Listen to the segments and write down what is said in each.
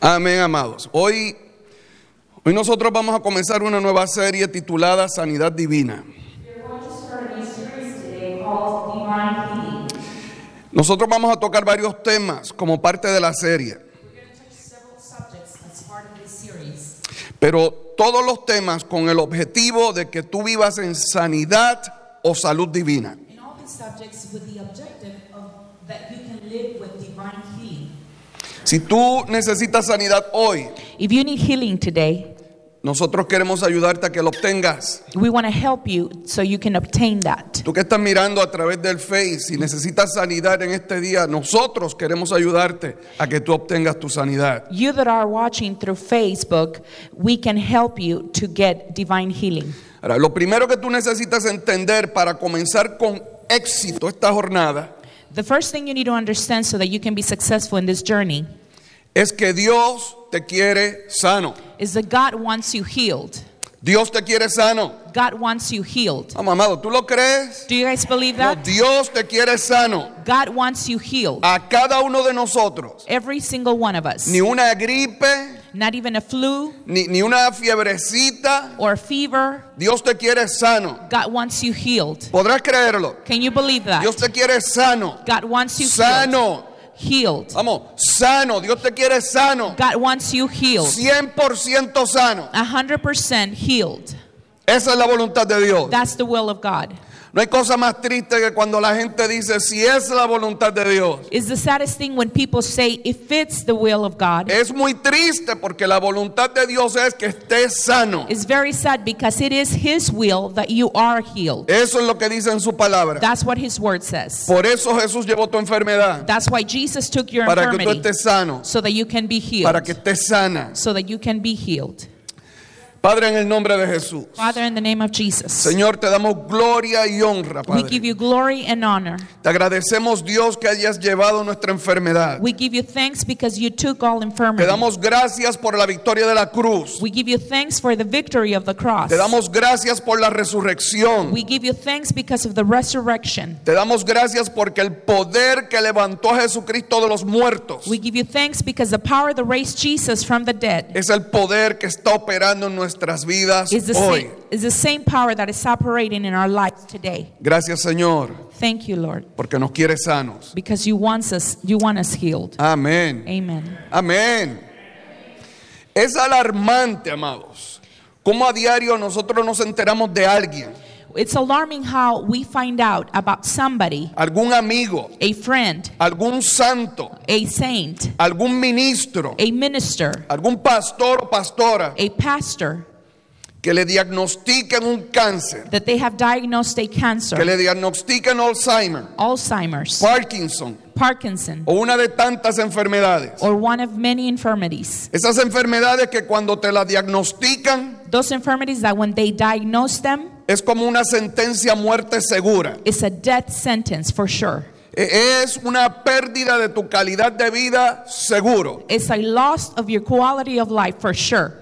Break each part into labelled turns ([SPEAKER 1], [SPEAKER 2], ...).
[SPEAKER 1] Amén, amados. Hoy, hoy nosotros vamos a comenzar una nueva serie titulada Sanidad Divina. Nosotros vamos a tocar varios temas como parte de la serie, pero todos los temas con el objetivo de que tú vivas en sanidad o salud divina. Si tú necesitas sanidad hoy,
[SPEAKER 2] If you need healing today,
[SPEAKER 1] nosotros queremos ayudarte a que lo obtengas.
[SPEAKER 2] we want to help you so you can obtain that.
[SPEAKER 1] Tú que estás mirando a través del Face, si necesitas sanidad en este día, nosotros queremos ayudarte a que tú obtengas tu sanidad.
[SPEAKER 2] You that are watching through Facebook, we can help you to get divine healing.
[SPEAKER 1] Ahora, lo primero que tú necesitas entender para comenzar con éxito esta jornada
[SPEAKER 2] The first thing you need to understand so that you can be successful in this journey
[SPEAKER 1] es que Dios te quiere sano.
[SPEAKER 2] is that God wants you healed.
[SPEAKER 1] Dios te quiere sano.
[SPEAKER 2] God wants you healed.
[SPEAKER 1] Vamos, amado, ¿tú lo crees?
[SPEAKER 2] Do you guys believe
[SPEAKER 1] No,
[SPEAKER 2] that?
[SPEAKER 1] Dios te quiere sano.
[SPEAKER 2] God wants you healed.
[SPEAKER 1] A cada uno de nosotros.
[SPEAKER 2] Every single one of us.
[SPEAKER 1] Ni una gripe,
[SPEAKER 2] Not even a flu
[SPEAKER 1] ni, ni una fiebrecita.
[SPEAKER 2] or a fever.
[SPEAKER 1] Dios te quiere sano.
[SPEAKER 2] God wants you healed.
[SPEAKER 1] ¿Podrás creerlo?
[SPEAKER 2] Can you believe that?
[SPEAKER 1] Dios te quiere sano.
[SPEAKER 2] God wants you healed.
[SPEAKER 1] Sano.
[SPEAKER 2] Healed.
[SPEAKER 1] Vamos, sano. Dios te quiere sano.
[SPEAKER 2] God wants you healed.
[SPEAKER 1] 100% sano.
[SPEAKER 2] A hundred percent healed.
[SPEAKER 1] Esa es la voluntad de Dios.
[SPEAKER 2] That's the will of God.
[SPEAKER 1] No hay cosa más triste que cuando la gente dice si es la voluntad de Dios.
[SPEAKER 2] It's the saddest thing when people say if it's the will of God.
[SPEAKER 1] Es muy triste porque la voluntad de Dios es que estés sano.
[SPEAKER 2] It's very sad because it is His will that you are healed.
[SPEAKER 1] Eso es lo que dice en su palabra.
[SPEAKER 2] That's what His word says.
[SPEAKER 1] Por eso Jesús llevó tu enfermedad.
[SPEAKER 2] That's why Jesus took your
[SPEAKER 1] Para que tú estés sano.
[SPEAKER 2] so that you can be
[SPEAKER 1] Para
[SPEAKER 2] healed.
[SPEAKER 1] que estés sana.
[SPEAKER 2] So that you can be healed.
[SPEAKER 1] Padre, en el nombre de Jesús.
[SPEAKER 2] Father, in the name of Jesus,
[SPEAKER 1] Señor, te damos gloria y honra,
[SPEAKER 2] we give
[SPEAKER 1] Padre.
[SPEAKER 2] you glory and honor.
[SPEAKER 1] Te agradecemos, Dios, que hayas llevado nuestra enfermedad.
[SPEAKER 2] We give you thanks because you took all
[SPEAKER 1] Te
[SPEAKER 2] infirmity.
[SPEAKER 1] damos gracias por la victoria de la cruz.
[SPEAKER 2] We give you thanks for the victory of the cross.
[SPEAKER 1] Te damos gracias por la resurrección.
[SPEAKER 2] We give you thanks because of the resurrection.
[SPEAKER 1] Te damos gracias porque el poder que levantó a Jesucristo de los muertos
[SPEAKER 2] We give you thanks because the power that raised Jesus from the dead
[SPEAKER 1] es el poder que está operando en nuestras vidas
[SPEAKER 2] is the,
[SPEAKER 1] hoy.
[SPEAKER 2] same, is the same power that is operating in our lives today.
[SPEAKER 1] Gracias, Señor,
[SPEAKER 2] Thank you, Lord,
[SPEAKER 1] porque nos quiere sanos.
[SPEAKER 2] because you want us, you want us healed.
[SPEAKER 1] Amén.
[SPEAKER 2] Amen.
[SPEAKER 1] Amén. Es alarmante, amados, cómo a diario nosotros nos enteramos de alguien,
[SPEAKER 2] It's alarming how we find out about somebody,
[SPEAKER 1] algún amigo,
[SPEAKER 2] a friend,
[SPEAKER 1] algún santo,
[SPEAKER 2] a saint,
[SPEAKER 1] algún ministro,
[SPEAKER 2] a minister,
[SPEAKER 1] algún pastor o pastora
[SPEAKER 2] a pastor
[SPEAKER 1] que le diagnostiquen un cáncer,
[SPEAKER 2] that they have diagnosed a
[SPEAKER 1] que
[SPEAKER 2] cancer,
[SPEAKER 1] le diagnostiquen Alzheimer,
[SPEAKER 2] Alzheimer's,
[SPEAKER 1] Parkinson
[SPEAKER 2] Parkinson,
[SPEAKER 1] o una de tantas enfermedades.
[SPEAKER 2] or one of many infirmities.
[SPEAKER 1] Esas enfermedades que cuando te las diagnostican
[SPEAKER 2] Those infirmities that when they diagnose them,
[SPEAKER 1] es como una sentencia a muerte segura.
[SPEAKER 2] it's a death sentence for sure.
[SPEAKER 1] E- Es una pérdida de tu calidad de vida seguro.
[SPEAKER 2] It's a loss of your quality of life for sure.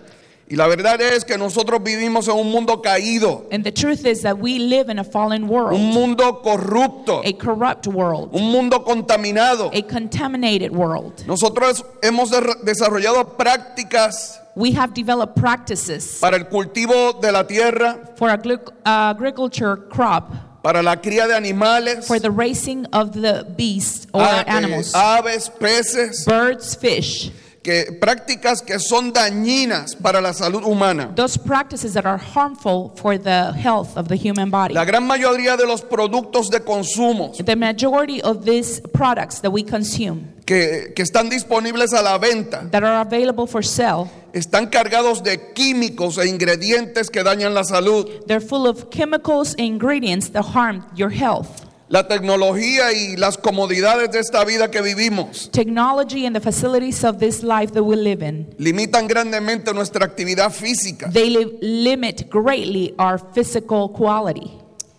[SPEAKER 1] Y la verdad es que nosotros vivimos en un mundo caído,
[SPEAKER 2] And the truth is that we live in a fallen
[SPEAKER 1] un
[SPEAKER 2] world,
[SPEAKER 1] mundo corrupto,
[SPEAKER 2] a corrupt world,
[SPEAKER 1] un mundo contaminado.
[SPEAKER 2] a contaminated world.
[SPEAKER 1] Nosotros hemos de- desarrollado prácticas
[SPEAKER 2] We have developed practices
[SPEAKER 1] para el cultivo de la tierra,
[SPEAKER 2] for uh, agriculture crop,
[SPEAKER 1] para la cría de animales,
[SPEAKER 2] for the raising of the beasts or animals,
[SPEAKER 1] aves, peces,
[SPEAKER 2] birds, fish.
[SPEAKER 1] Que prácticas que son dañinas para la salud humana.
[SPEAKER 2] Those practices that are harmful for the health of the human body.
[SPEAKER 1] La gran mayoría de los productos de consumo
[SPEAKER 2] The majority of these products that we consume
[SPEAKER 1] que, que están disponibles a la venta
[SPEAKER 2] that are available for sale,
[SPEAKER 1] están cargados de químicos e ingredientes que dañan la salud.
[SPEAKER 2] they're full of chemicals and ingredients that harm your health.
[SPEAKER 1] La tecnología y las comodidades de esta vida que vivimos
[SPEAKER 2] Technology and the facilities of this life that we live in,
[SPEAKER 1] limitan grandemente nuestra actividad física.
[SPEAKER 2] they li- limit greatly our physical quality.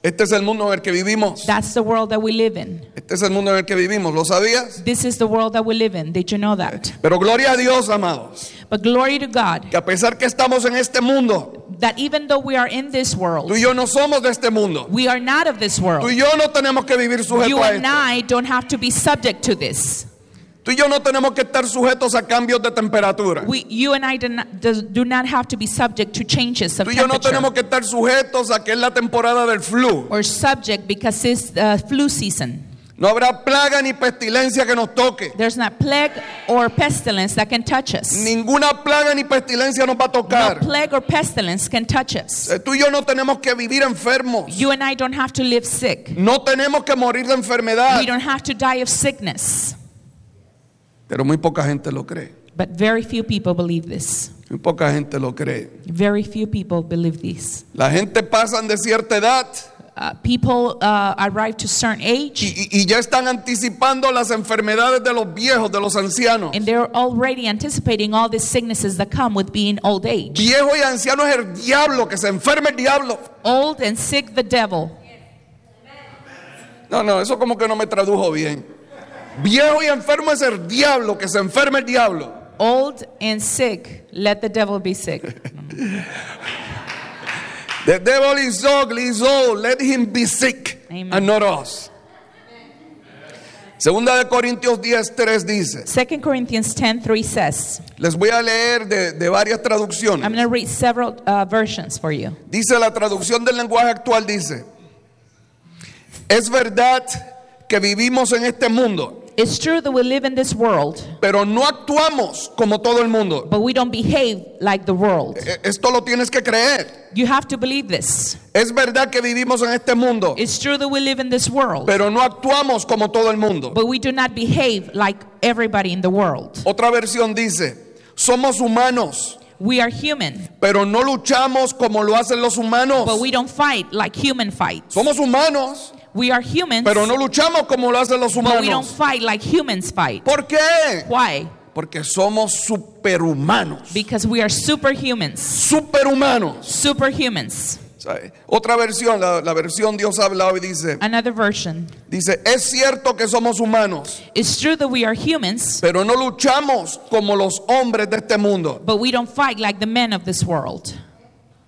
[SPEAKER 1] Este es el mundo en el que vivimos.
[SPEAKER 2] That's the world that we live in.
[SPEAKER 1] Este es el mundo en el que vivimos. ¿Lo sabías?
[SPEAKER 2] This is the world that we live in. Did you know that?
[SPEAKER 1] Pero gloria a Dios, amados,
[SPEAKER 2] But glory to God
[SPEAKER 1] que a pesar que estamos en este mundo,
[SPEAKER 2] that even though we are in this
[SPEAKER 1] tú
[SPEAKER 2] world,
[SPEAKER 1] y yo no somos de este mundo.
[SPEAKER 2] we are not of this
[SPEAKER 1] Tú
[SPEAKER 2] world.
[SPEAKER 1] y yo no tenemos que vivir
[SPEAKER 2] You
[SPEAKER 1] sujetos a
[SPEAKER 2] and
[SPEAKER 1] esto.
[SPEAKER 2] I don't have to be subject to this.
[SPEAKER 1] Tú y yo no tenemos que estar sujetos a cambios de temperatura.
[SPEAKER 2] We, you and I do not, do not have to be subject to changes of
[SPEAKER 1] Tú y yo no
[SPEAKER 2] temperature
[SPEAKER 1] tenemos que estar sujetos a que es la temporada del flu.
[SPEAKER 2] or subject because it's uh, flu season.
[SPEAKER 1] No habrá plaga ni pestilencia que nos toque.
[SPEAKER 2] There's not plague or pestilence that can touch us.
[SPEAKER 1] Ninguna plaga ni pestilencia nos va a
[SPEAKER 2] No
[SPEAKER 1] tocar.
[SPEAKER 2] plague or pestilence can touch us.
[SPEAKER 1] Eh, Tú y yo no tenemos que vivir enfermos.
[SPEAKER 2] You and I don't have to live sick.
[SPEAKER 1] No tenemos que morir de enfermedad.
[SPEAKER 2] We don't have to die of sickness.
[SPEAKER 1] Pero muy poca gente lo cree.
[SPEAKER 2] But very few people believe this.
[SPEAKER 1] Muy poca gente lo cree.
[SPEAKER 2] Very few people believe this.
[SPEAKER 1] La gente pasa de cierta edad
[SPEAKER 2] Uh, people uh, arrive to certain age
[SPEAKER 1] y, y- ya están anticipando las enfermedades de los viejos, de los ancianos.
[SPEAKER 2] and they're already anticipating all the sicknesses that come with being old age.
[SPEAKER 1] Viejo y anciano es el diablo, que se enferme el diablo.
[SPEAKER 2] Old and sick, the devil.
[SPEAKER 1] No, no, eso como que no me tradujo bien. Viejo y enfermo es el diablo, que se enferme el diablo.
[SPEAKER 2] Old and sick, let the devil be sick.
[SPEAKER 1] The devil is ugly, is old, let him be sick,
[SPEAKER 2] Amen.
[SPEAKER 1] and not us. Segunda de Corintios 10, 3 dice,
[SPEAKER 2] 2 Corinthians 10 3 says,
[SPEAKER 1] les voy a leer de, de varias traducciones.
[SPEAKER 2] I'm going to read several uh, versions for you.
[SPEAKER 1] Dice la traducción del lenguaje actual, dice, es verdad que vivimos en este mundo,
[SPEAKER 2] It's true that we live in this world,
[SPEAKER 1] pero no actuamos como todo el mundo.
[SPEAKER 2] but we don't behave like the world.
[SPEAKER 1] E- Esto lo tienes que creer.
[SPEAKER 2] You have to believe this.
[SPEAKER 1] Es verdad que vivimos en este mundo,
[SPEAKER 2] It's true that we live in this world,
[SPEAKER 1] pero no actuamos como todo el mundo.
[SPEAKER 2] but we do not behave like everybody in the world.
[SPEAKER 1] Otra versión dice, somos humanos,
[SPEAKER 2] We are human,
[SPEAKER 1] pero no luchamos como lo hacen los humanos.
[SPEAKER 2] but we don't fight like human fights.
[SPEAKER 1] Somos humanos,
[SPEAKER 2] We are humans,
[SPEAKER 1] pero no luchamos como lo hacen los
[SPEAKER 2] but we don't
[SPEAKER 1] humanos.
[SPEAKER 2] fight like humans fight.
[SPEAKER 1] ¿Por qué?
[SPEAKER 2] Why?
[SPEAKER 1] Porque somos superhumanos.
[SPEAKER 2] Because we are superhumans.
[SPEAKER 1] Superhumanos.
[SPEAKER 2] Superhumans.
[SPEAKER 1] Otra versión, la, la versión Dios ha hablado y dice,
[SPEAKER 2] Another version.
[SPEAKER 1] dice, es cierto que somos humanos,
[SPEAKER 2] It's true that we are humans,
[SPEAKER 1] pero no luchamos como los hombres de este mundo.
[SPEAKER 2] but we don't fight like the men of this world.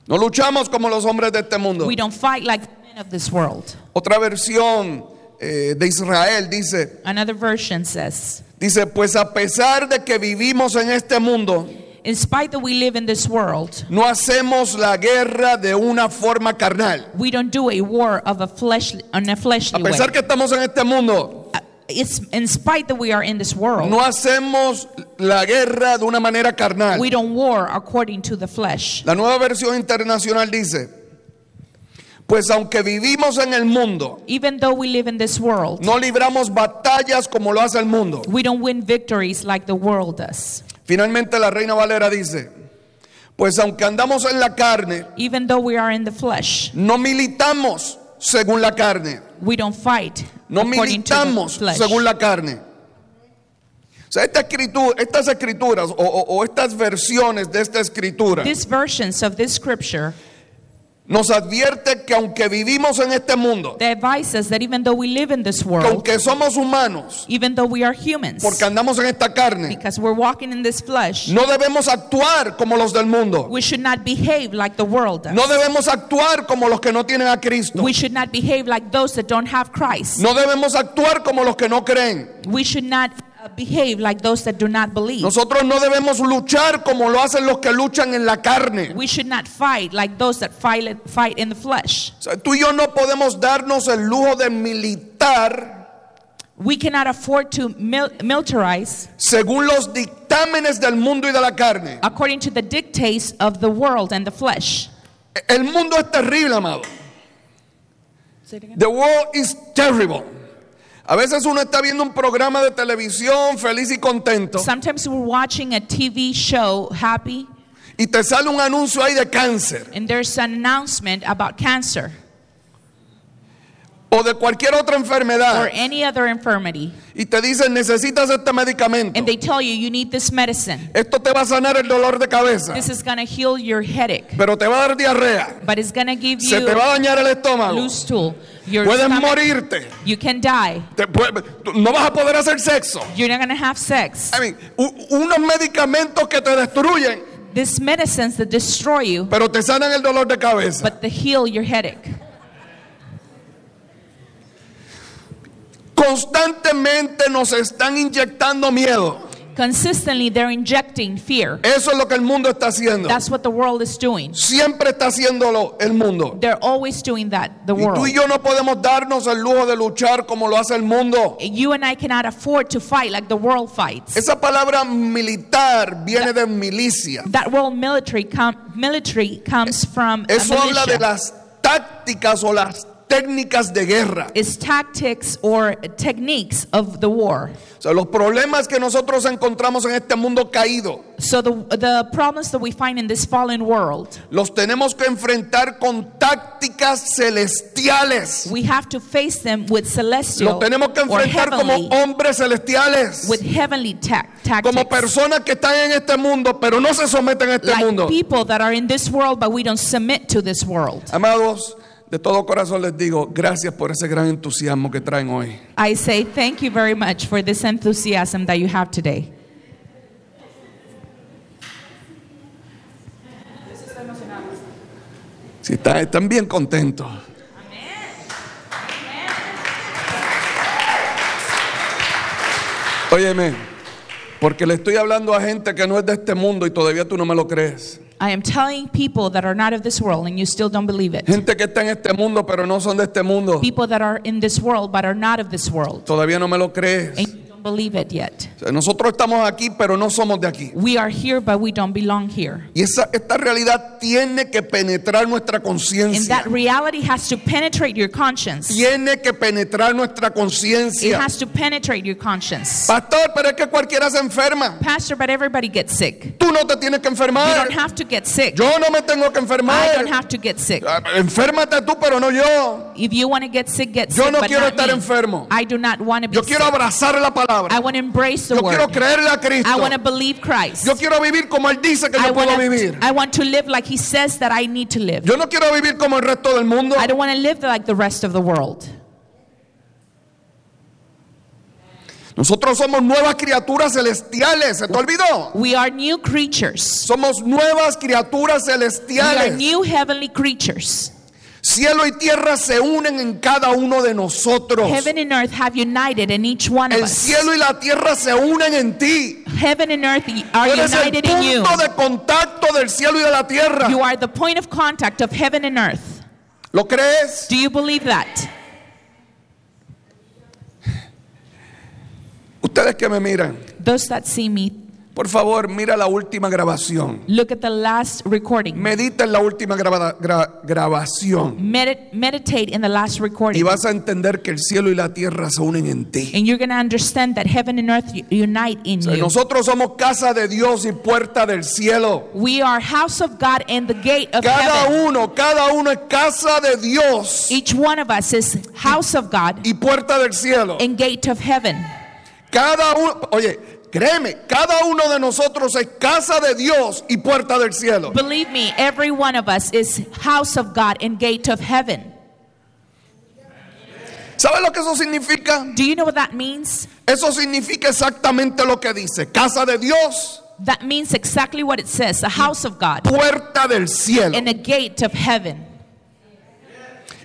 [SPEAKER 1] No luchamos como los hombres de este mundo.
[SPEAKER 2] We don't fight like of this world.
[SPEAKER 1] Otra versión eh, de Israel dice,
[SPEAKER 2] Another version says,
[SPEAKER 1] dice, pues a pesar de que vivimos en este mundo,
[SPEAKER 2] In spite that we live in this world,
[SPEAKER 1] no hacemos la guerra de una forma carnal.
[SPEAKER 2] we don't do a war of a flesh on a
[SPEAKER 1] A
[SPEAKER 2] fleshly way.
[SPEAKER 1] pesar que estamos en este mundo,
[SPEAKER 2] Uh, It's in spite that we are in this world,
[SPEAKER 1] no hacemos la guerra de una manera carnal.
[SPEAKER 2] we don't war according to the flesh.
[SPEAKER 1] La nueva versión internacional dice, pues aunque vivimos en el mundo,
[SPEAKER 2] Even though we live in this world,
[SPEAKER 1] no libramos batallas como lo hace el mundo.
[SPEAKER 2] we don't win victories like the world does.
[SPEAKER 1] Finalmente la Reina Valera dice, pues aunque andamos en la carne,
[SPEAKER 2] Even though we are in the flesh,
[SPEAKER 1] no militamos según la carne,
[SPEAKER 2] we don't fight
[SPEAKER 1] no
[SPEAKER 2] according to the
[SPEAKER 1] militamos
[SPEAKER 2] flesh.
[SPEAKER 1] según la carne. O sea, esta escritura, estas escrituras o, o- o estas versiones de esta escritura
[SPEAKER 2] These versions of this scripture
[SPEAKER 1] nos advierte que aunque vivimos en este mundo,
[SPEAKER 2] they advise us that even though we live in this
[SPEAKER 1] que
[SPEAKER 2] world,
[SPEAKER 1] aunque somos humanos,
[SPEAKER 2] even though we are humans,
[SPEAKER 1] porque andamos en esta carne,
[SPEAKER 2] we're in this flesh,
[SPEAKER 1] no debemos actuar como los del mundo.
[SPEAKER 2] we not like the world.
[SPEAKER 1] No debemos actuar como los que no tienen a Cristo.
[SPEAKER 2] We not like those that don't have.
[SPEAKER 1] No debemos actuar como los que no creen.
[SPEAKER 2] We not behave like those that do not believe.
[SPEAKER 1] Nosotros no debemos luchar como lo hacen los que luchan en la carne.
[SPEAKER 2] We should not fight like those that fight, fight in the flesh.
[SPEAKER 1] O sea, tú y yo no podemos darnos el lujo de militar
[SPEAKER 2] We cannot afford to mil- militarize
[SPEAKER 1] según los dictámenes del mundo y de la carne.
[SPEAKER 2] according to the dictates of the world and the flesh.
[SPEAKER 1] El mundo es terrible, amado. The world is terrible. A veces uno está viendo un programa de televisión feliz y contento
[SPEAKER 2] Sometimes we're watching a TV show happy
[SPEAKER 1] y te sale un anuncio ahí de cáncer.
[SPEAKER 2] and there's an announcement about cancer
[SPEAKER 1] o de cualquier otra
[SPEAKER 2] or
[SPEAKER 1] enfermedad
[SPEAKER 2] any other infirmity
[SPEAKER 1] y te dicen necesitas este medicamento.
[SPEAKER 2] and they tell you you need this medicine.
[SPEAKER 1] Esto te va a sanar el dolor de cabeza,
[SPEAKER 2] This is going to heal your headache,
[SPEAKER 1] pero te va a dar diarrea.
[SPEAKER 2] but it's going to give
[SPEAKER 1] Se
[SPEAKER 2] you
[SPEAKER 1] te va a dañar el estómago.
[SPEAKER 2] loose stool. Your
[SPEAKER 1] Puedes
[SPEAKER 2] stomach-
[SPEAKER 1] morirte.
[SPEAKER 2] You can die.
[SPEAKER 1] Te no vas a poder hacer sexo.
[SPEAKER 2] You're not going to have sex.
[SPEAKER 1] I mean, unos medicamentos que te destruyen,
[SPEAKER 2] These medicines that destroy you,
[SPEAKER 1] pero te sanan el dolor de cabeza.
[SPEAKER 2] but they heal your headache.
[SPEAKER 1] Constantemente nos están inyectando miedo.
[SPEAKER 2] Consistently, they're injecting fear.
[SPEAKER 1] Eso es lo que el mundo está haciendo.
[SPEAKER 2] That's what the world is doing.
[SPEAKER 1] Siempre está haciéndolo el mundo.
[SPEAKER 2] They're always doing that, the
[SPEAKER 1] Y tú
[SPEAKER 2] world.
[SPEAKER 1] y yo no podemos darnos el lujo de luchar como lo hace el mundo.
[SPEAKER 2] You and I cannot afford to fight like the world fights.
[SPEAKER 1] Esa palabra militar viene de milicia.
[SPEAKER 2] That word military, com- military comes from
[SPEAKER 1] Eso habla de las tácticas o las técnicas de guerra.
[SPEAKER 2] It's tactics or techniques of the war.
[SPEAKER 1] O sea, los problemas que nosotros encontramos en este mundo caído
[SPEAKER 2] So the, the problems that we find in this fallen world,
[SPEAKER 1] los tenemos que enfrentar con tácticas celestiales.
[SPEAKER 2] we have to face them with celestial
[SPEAKER 1] Los tenemos que enfrentar como hombres celestiales.
[SPEAKER 2] with heavenly ta-
[SPEAKER 1] Como
[SPEAKER 2] tactics.
[SPEAKER 1] personas que están en este mundo, pero no se someten a este
[SPEAKER 2] Like
[SPEAKER 1] mundo.
[SPEAKER 2] people that are in this world, but we don't submit to this world.
[SPEAKER 1] Amados, de todo corazón les digo, gracias por ese gran entusiasmo que traen hoy.
[SPEAKER 2] I say thank you very much for this enthusiasm that you have today.
[SPEAKER 1] Si están, están bien contentos. Óyeme, porque le estoy hablando a gente que no es de este mundo y todavía tú no me lo crees.
[SPEAKER 2] I am telling people that are not of this world and you still don't believe it.
[SPEAKER 1] Gente que está en este mundo pero no son de este mundo.
[SPEAKER 2] People that are in this world but are not of this world
[SPEAKER 1] Todavía no me lo crees.
[SPEAKER 2] and don't believe it yet.
[SPEAKER 1] Nosotros estamos aquí pero no somos de aquí.
[SPEAKER 2] We are here but we don't belong here.
[SPEAKER 1] Y esa, esta realidad tiene que penetrar nuestra
[SPEAKER 2] And
[SPEAKER 1] conciencia.
[SPEAKER 2] that reality has to penetrate your conscience.
[SPEAKER 1] Tiene que penetrar nuestra
[SPEAKER 2] It
[SPEAKER 1] conciencia.
[SPEAKER 2] has to penetrate your conscience.
[SPEAKER 1] Pastor, pero es que cualquiera se enferma.
[SPEAKER 2] Pastor, but everybody gets sick.
[SPEAKER 1] Tú no te tienes que
[SPEAKER 2] You
[SPEAKER 1] enfermar.
[SPEAKER 2] don't have to get sick.
[SPEAKER 1] Yo no me tengo que
[SPEAKER 2] I
[SPEAKER 1] enfermar.
[SPEAKER 2] don't have to get sick.
[SPEAKER 1] Ah, Enférmate tú, pero no yo.
[SPEAKER 2] If you want to get sick, get
[SPEAKER 1] Yo
[SPEAKER 2] sick.
[SPEAKER 1] no
[SPEAKER 2] but
[SPEAKER 1] quiero estar
[SPEAKER 2] me.
[SPEAKER 1] enfermo.
[SPEAKER 2] I do not want to be
[SPEAKER 1] Yo quiero
[SPEAKER 2] sick.
[SPEAKER 1] abrazar la
[SPEAKER 2] I
[SPEAKER 1] palabra.
[SPEAKER 2] want to embrace the
[SPEAKER 1] Yo quiero
[SPEAKER 2] word.
[SPEAKER 1] creerle a Cristo.
[SPEAKER 2] I want to believe Christ.
[SPEAKER 1] Yo quiero vivir como Él dice que
[SPEAKER 2] I
[SPEAKER 1] yo puedo
[SPEAKER 2] want,
[SPEAKER 1] vivir.
[SPEAKER 2] to, I want to live like He says that I need to live.
[SPEAKER 1] Yo no quiero vivir como el resto del mundo.
[SPEAKER 2] I don't want to live like the rest of the world.
[SPEAKER 1] Nosotros somos nuevas criaturas celestiales. ¿Se te olvidó?
[SPEAKER 2] We are new creatures.
[SPEAKER 1] Somos nuevas criaturas
[SPEAKER 2] We are
[SPEAKER 1] celestiales.
[SPEAKER 2] new heavenly creatures.
[SPEAKER 1] Cielo y tierra se unen en cada uno de nosotros.
[SPEAKER 2] Heaven and earth have united in each one of
[SPEAKER 1] El
[SPEAKER 2] us.
[SPEAKER 1] cielo y la tierra se unen en ti.
[SPEAKER 2] Heaven and earth are
[SPEAKER 1] eres el
[SPEAKER 2] united in you.
[SPEAKER 1] punto de contacto del cielo y de la tierra.
[SPEAKER 2] You are the point of contact of heaven and earth.
[SPEAKER 1] ¿Lo crees?
[SPEAKER 2] Do you believe that?
[SPEAKER 1] Ustedes que me miran,
[SPEAKER 2] Those that see me,
[SPEAKER 1] por favor, mira la última grabación.
[SPEAKER 2] look at the last recording.
[SPEAKER 1] Medita en la última graba- gra- grabación.
[SPEAKER 2] Medi- meditate in the last
[SPEAKER 1] Y
[SPEAKER 2] recording.
[SPEAKER 1] vas a entender que el cielo y la tierra se unen en ti.
[SPEAKER 2] And you're going to understand that heaven and earth unite in
[SPEAKER 1] O sea,
[SPEAKER 2] you.
[SPEAKER 1] Nosotros somos casa de Dios y puerta del cielo.
[SPEAKER 2] We are house of God and the gate of
[SPEAKER 1] Cada
[SPEAKER 2] heaven.
[SPEAKER 1] uno, cada uno es casa de Dios
[SPEAKER 2] Each one of us is house of God
[SPEAKER 1] y puerta del cielo.
[SPEAKER 2] and gate of heaven.
[SPEAKER 1] Cada uno, oye, créeme, cada uno de nosotros es casa de Dios y puerta del cielo.
[SPEAKER 2] Believe me, every one of us is house of God and gate of heaven.
[SPEAKER 1] ¿Sabes lo que eso significa?
[SPEAKER 2] Do you know what that means?
[SPEAKER 1] Eso significa exactamente lo que dice. Casa de Dios,
[SPEAKER 2] That means exactly what it says a house of God
[SPEAKER 1] puerta del cielo.
[SPEAKER 2] and a gate of heaven.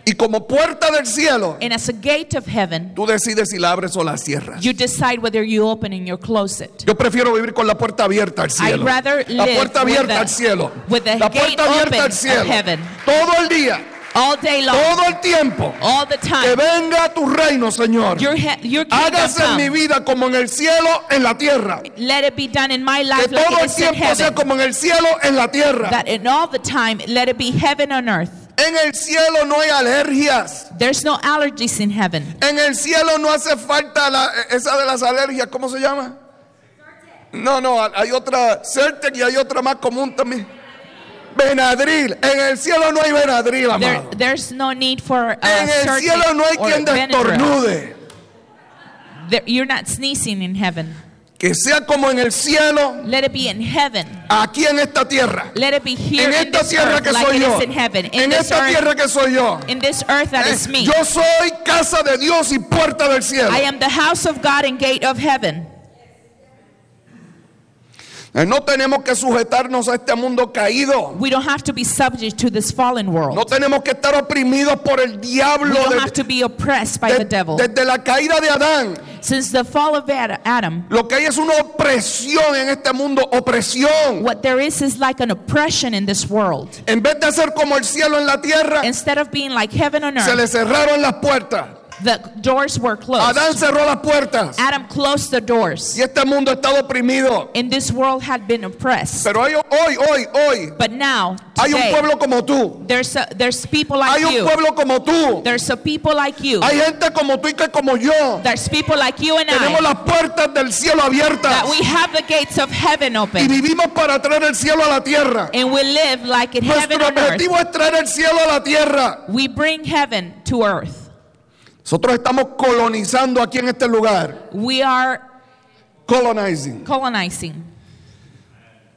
[SPEAKER 1] Y como puerta del cielo,
[SPEAKER 2] And as a gate of heaven,
[SPEAKER 1] tú decides si la abres o la cierras.
[SPEAKER 2] you decide whether you open and you close it.
[SPEAKER 1] Yo prefiero vivir con la puerta abierta al cielo.
[SPEAKER 2] I'd rather
[SPEAKER 1] La puerta
[SPEAKER 2] with
[SPEAKER 1] abierta
[SPEAKER 2] the-
[SPEAKER 1] al cielo.
[SPEAKER 2] with the
[SPEAKER 1] La
[SPEAKER 2] gate
[SPEAKER 1] puerta abierta al cielo.
[SPEAKER 2] heaven.
[SPEAKER 1] Todo el día,
[SPEAKER 2] All day long,
[SPEAKER 1] todo el tiempo.
[SPEAKER 2] all the
[SPEAKER 1] Que
[SPEAKER 2] time.
[SPEAKER 1] venga tu reino, Señor.
[SPEAKER 2] Your, your
[SPEAKER 1] Hágase en mi vida como en el cielo, en la tierra.
[SPEAKER 2] Let it be done in my
[SPEAKER 1] Que
[SPEAKER 2] life like
[SPEAKER 1] todo el tiempo sea como en el cielo, en la tierra.
[SPEAKER 2] That in all the time, let it be heaven on earth.
[SPEAKER 1] En el cielo no hay alergias.
[SPEAKER 2] There's no allergies in heaven.
[SPEAKER 1] En el cielo no hace falta la- esa de las alergias, ¿cómo se llama? No, no, hay otra, Certec y hay otra más común también. Benadryl. En el cielo no hay Benadryl,
[SPEAKER 2] There,
[SPEAKER 1] amado.
[SPEAKER 2] there's no need for uh,
[SPEAKER 1] En el cielo no hay quien destornude.
[SPEAKER 2] There- You're not sneezing in heaven.
[SPEAKER 1] Que sea como en el cielo,
[SPEAKER 2] Let it be in heaven.
[SPEAKER 1] aquí en esta tierra.
[SPEAKER 2] Let it be here
[SPEAKER 1] En
[SPEAKER 2] in
[SPEAKER 1] esta
[SPEAKER 2] this
[SPEAKER 1] tierra
[SPEAKER 2] earth
[SPEAKER 1] que
[SPEAKER 2] like
[SPEAKER 1] soy yo.
[SPEAKER 2] in heaven. In
[SPEAKER 1] En esta
[SPEAKER 2] earth,
[SPEAKER 1] tierra que soy yo.
[SPEAKER 2] in this earth that
[SPEAKER 1] Eh,
[SPEAKER 2] is me.
[SPEAKER 1] Yo soy casa de Dios y puerta del cielo.
[SPEAKER 2] I am the house of God and gate of heaven.
[SPEAKER 1] Eh, No tenemos que sujetarnos a este mundo caído.
[SPEAKER 2] We don't have to be subject to this fallen world.
[SPEAKER 1] No tenemos que estar oprimidos por el
[SPEAKER 2] We
[SPEAKER 1] diablo
[SPEAKER 2] don't
[SPEAKER 1] de-
[SPEAKER 2] have to be oppressed by
[SPEAKER 1] de-
[SPEAKER 2] the devil.
[SPEAKER 1] desde la caída de Adán.
[SPEAKER 2] Since the fall of Ad- Adam,
[SPEAKER 1] Lo que hay es una opresión en este mundo, opresión.
[SPEAKER 2] what there is is like an oppression in this world.
[SPEAKER 1] En vez de ser como el cielo en la tierra,
[SPEAKER 2] Instead of being like heaven on
[SPEAKER 1] se le
[SPEAKER 2] earth,
[SPEAKER 1] cerraron las puertas.
[SPEAKER 2] The doors were closed.
[SPEAKER 1] Adán cerró las puertas
[SPEAKER 2] Adam closed the doors.
[SPEAKER 1] y este mundo está oprimido.
[SPEAKER 2] And this world had been oppressed.
[SPEAKER 1] Pero hay- hoy, hoy, hoy,
[SPEAKER 2] But now,
[SPEAKER 1] hay un
[SPEAKER 2] today,
[SPEAKER 1] pueblo como tú.
[SPEAKER 2] there's, a, there's people like
[SPEAKER 1] Hay un
[SPEAKER 2] you.
[SPEAKER 1] pueblo como tú.
[SPEAKER 2] There's a people like you.
[SPEAKER 1] Hay gente como tú y que como yo.
[SPEAKER 2] There's people like you and
[SPEAKER 1] Tenemos
[SPEAKER 2] I
[SPEAKER 1] las puertas del cielo
[SPEAKER 2] that we have the gates of heaven
[SPEAKER 1] y
[SPEAKER 2] open.
[SPEAKER 1] vivimos para traer el cielo a la tierra.
[SPEAKER 2] And we live like in heaven on earth.
[SPEAKER 1] objetivo es traer el cielo a la tierra.
[SPEAKER 2] We bring heaven to earth.
[SPEAKER 1] Nosotros estamos colonizando aquí en este lugar.
[SPEAKER 2] We are
[SPEAKER 1] Colonizing.
[SPEAKER 2] colonizing.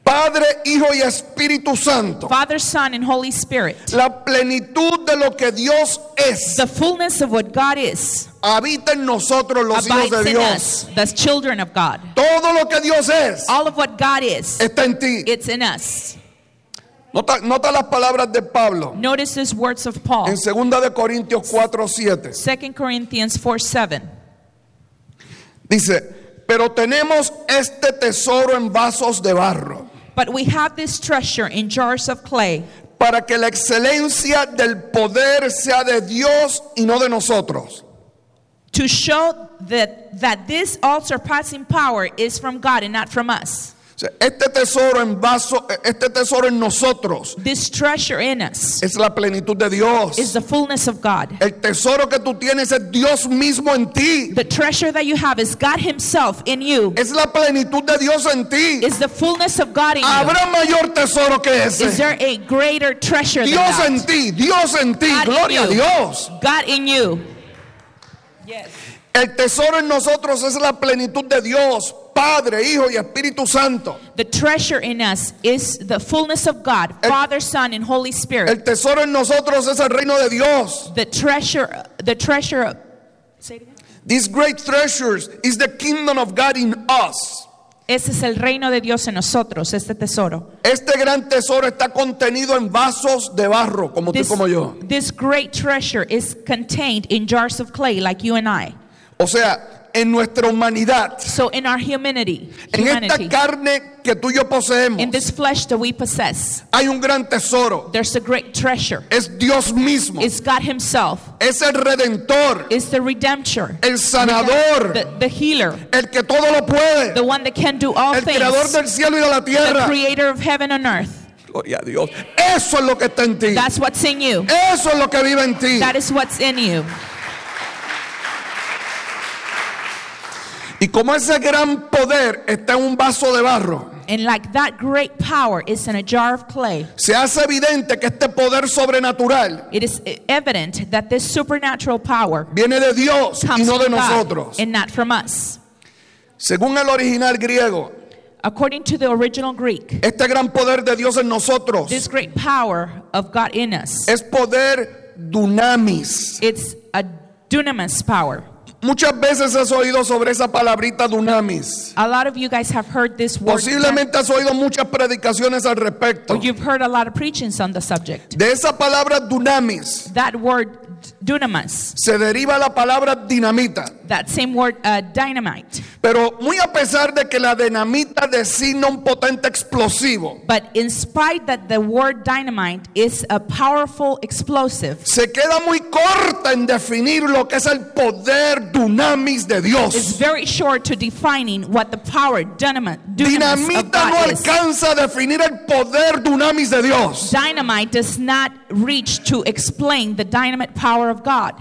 [SPEAKER 1] Padre, Hijo y Espíritu Santo.
[SPEAKER 2] Father, Son, and Holy Spirit.
[SPEAKER 1] La plenitud de lo que Dios es
[SPEAKER 2] The fullness of what God is
[SPEAKER 1] habita en nosotros los hijos de Dios.
[SPEAKER 2] us, the children of God.
[SPEAKER 1] Todo lo que Dios es
[SPEAKER 2] All of what God is,
[SPEAKER 1] está en ti.
[SPEAKER 2] it's in us.
[SPEAKER 1] Nota, nota las palabras de Pablo
[SPEAKER 2] Notice these words of Paul.
[SPEAKER 1] en 2 de Corintios 4, 7.
[SPEAKER 2] 2 Corinthians 4 7.
[SPEAKER 1] Dice, pero tenemos este tesoro en vasos de barro
[SPEAKER 2] But we have this treasure in jars of clay
[SPEAKER 1] para que la excelencia del poder sea de Dios y no de nosotros.
[SPEAKER 2] to show that, that this all surpassing power is from God and not from us.
[SPEAKER 1] O sea, este tesoro en vaso, este tesoro en nosotros
[SPEAKER 2] This treasure in us
[SPEAKER 1] es la plenitud de Dios.
[SPEAKER 2] is the fullness of God.
[SPEAKER 1] El tesoro que tú tienes es Dios mismo en ti.
[SPEAKER 2] The treasure that you have is God Himself in you,
[SPEAKER 1] Es la plenitud de Dios en ti.
[SPEAKER 2] is the fullness of God in you.
[SPEAKER 1] Habrá mayor tesoro que
[SPEAKER 2] Is
[SPEAKER 1] ese.
[SPEAKER 2] there a greater treasure than
[SPEAKER 1] Dios en
[SPEAKER 2] that?
[SPEAKER 1] ti, Dios en ti,
[SPEAKER 2] God
[SPEAKER 1] gloria a
[SPEAKER 2] you.
[SPEAKER 1] Dios.
[SPEAKER 2] God in you. Yes.
[SPEAKER 1] El tesoro en nosotros es la plenitud de Dios, Padre, Hijo y Espíritu Santo.
[SPEAKER 2] The treasure in us is the fullness of God,
[SPEAKER 1] El-
[SPEAKER 2] Father, Son, and Holy Spirit.
[SPEAKER 1] El tesoro en nosotros es el reino de Dios.
[SPEAKER 2] The treasure, the treasure. of- Say it again.
[SPEAKER 1] These great treasures is the kingdom of God in us.
[SPEAKER 2] Ese es el reino de Dios en nosotros, este tesoro.
[SPEAKER 1] Este gran tesoro está contenido en vasos de barro, como tú y
[SPEAKER 2] This,
[SPEAKER 1] como yo.
[SPEAKER 2] this great treasure is contained in jars of clay, like you and I.
[SPEAKER 1] O sea, en nuestra humanidad,
[SPEAKER 2] So in our humanity,
[SPEAKER 1] en esta carne que tú y yo poseemos,
[SPEAKER 2] in this flesh that we possess,
[SPEAKER 1] hay un gran tesoro.
[SPEAKER 2] there's a great treasure.
[SPEAKER 1] Es Dios mismo.
[SPEAKER 2] It's God Himself.
[SPEAKER 1] Es el redentor,
[SPEAKER 2] It's the redemptor,
[SPEAKER 1] el sanador,
[SPEAKER 2] the, the healer,
[SPEAKER 1] el que todo lo puede,
[SPEAKER 2] the one that can do all
[SPEAKER 1] el creador
[SPEAKER 2] things,
[SPEAKER 1] del cielo y de la
[SPEAKER 2] the
[SPEAKER 1] tierra.
[SPEAKER 2] creator of heaven and earth.
[SPEAKER 1] Gloria a Dios. Eso es lo que está en ti.
[SPEAKER 2] That's what's in you.
[SPEAKER 1] Eso es lo que vive en ti.
[SPEAKER 2] That is what's in you.
[SPEAKER 1] Y como ese gran poder está en un vaso de barro,
[SPEAKER 2] And like that great power is in a jar of clay,
[SPEAKER 1] se hace evidente que este poder sobrenatural
[SPEAKER 2] it is evident that this supernatural power
[SPEAKER 1] viene de Dios y no de nosotros.
[SPEAKER 2] and not from us.
[SPEAKER 1] Según el original griego,
[SPEAKER 2] According to the original Greek,
[SPEAKER 1] este gran poder de Dios en nosotros
[SPEAKER 2] this great power of God in us,
[SPEAKER 1] es poder dunamis.
[SPEAKER 2] it's a dunamis power.
[SPEAKER 1] Muchas veces has oído sobre esa palabrita dunamis.
[SPEAKER 2] A lot of you guys have heard this word.
[SPEAKER 1] Posiblemente has oído muchas predicaciones al respecto.
[SPEAKER 2] or you've heard a lot of preachings on the subject.
[SPEAKER 1] De esa palabra dunamis
[SPEAKER 2] That word dunamis,
[SPEAKER 1] se deriva la palabra dinamita.
[SPEAKER 2] that same word uh, dynamite.
[SPEAKER 1] Pero muy a pesar de que la dinamita designa un potente explosivo,
[SPEAKER 2] But in spite that the word dynamite is a powerful explosive,
[SPEAKER 1] se queda muy corta en definir lo que es el poder dunamis de
[SPEAKER 2] it's
[SPEAKER 1] Dios.
[SPEAKER 2] very short to defining what the power dynamite, dunamis of
[SPEAKER 1] Dinamita no
[SPEAKER 2] God is.
[SPEAKER 1] alcanza a definir el poder dunamis de Dios.
[SPEAKER 2] Dynamite does not reach to explain the dynamite power of God.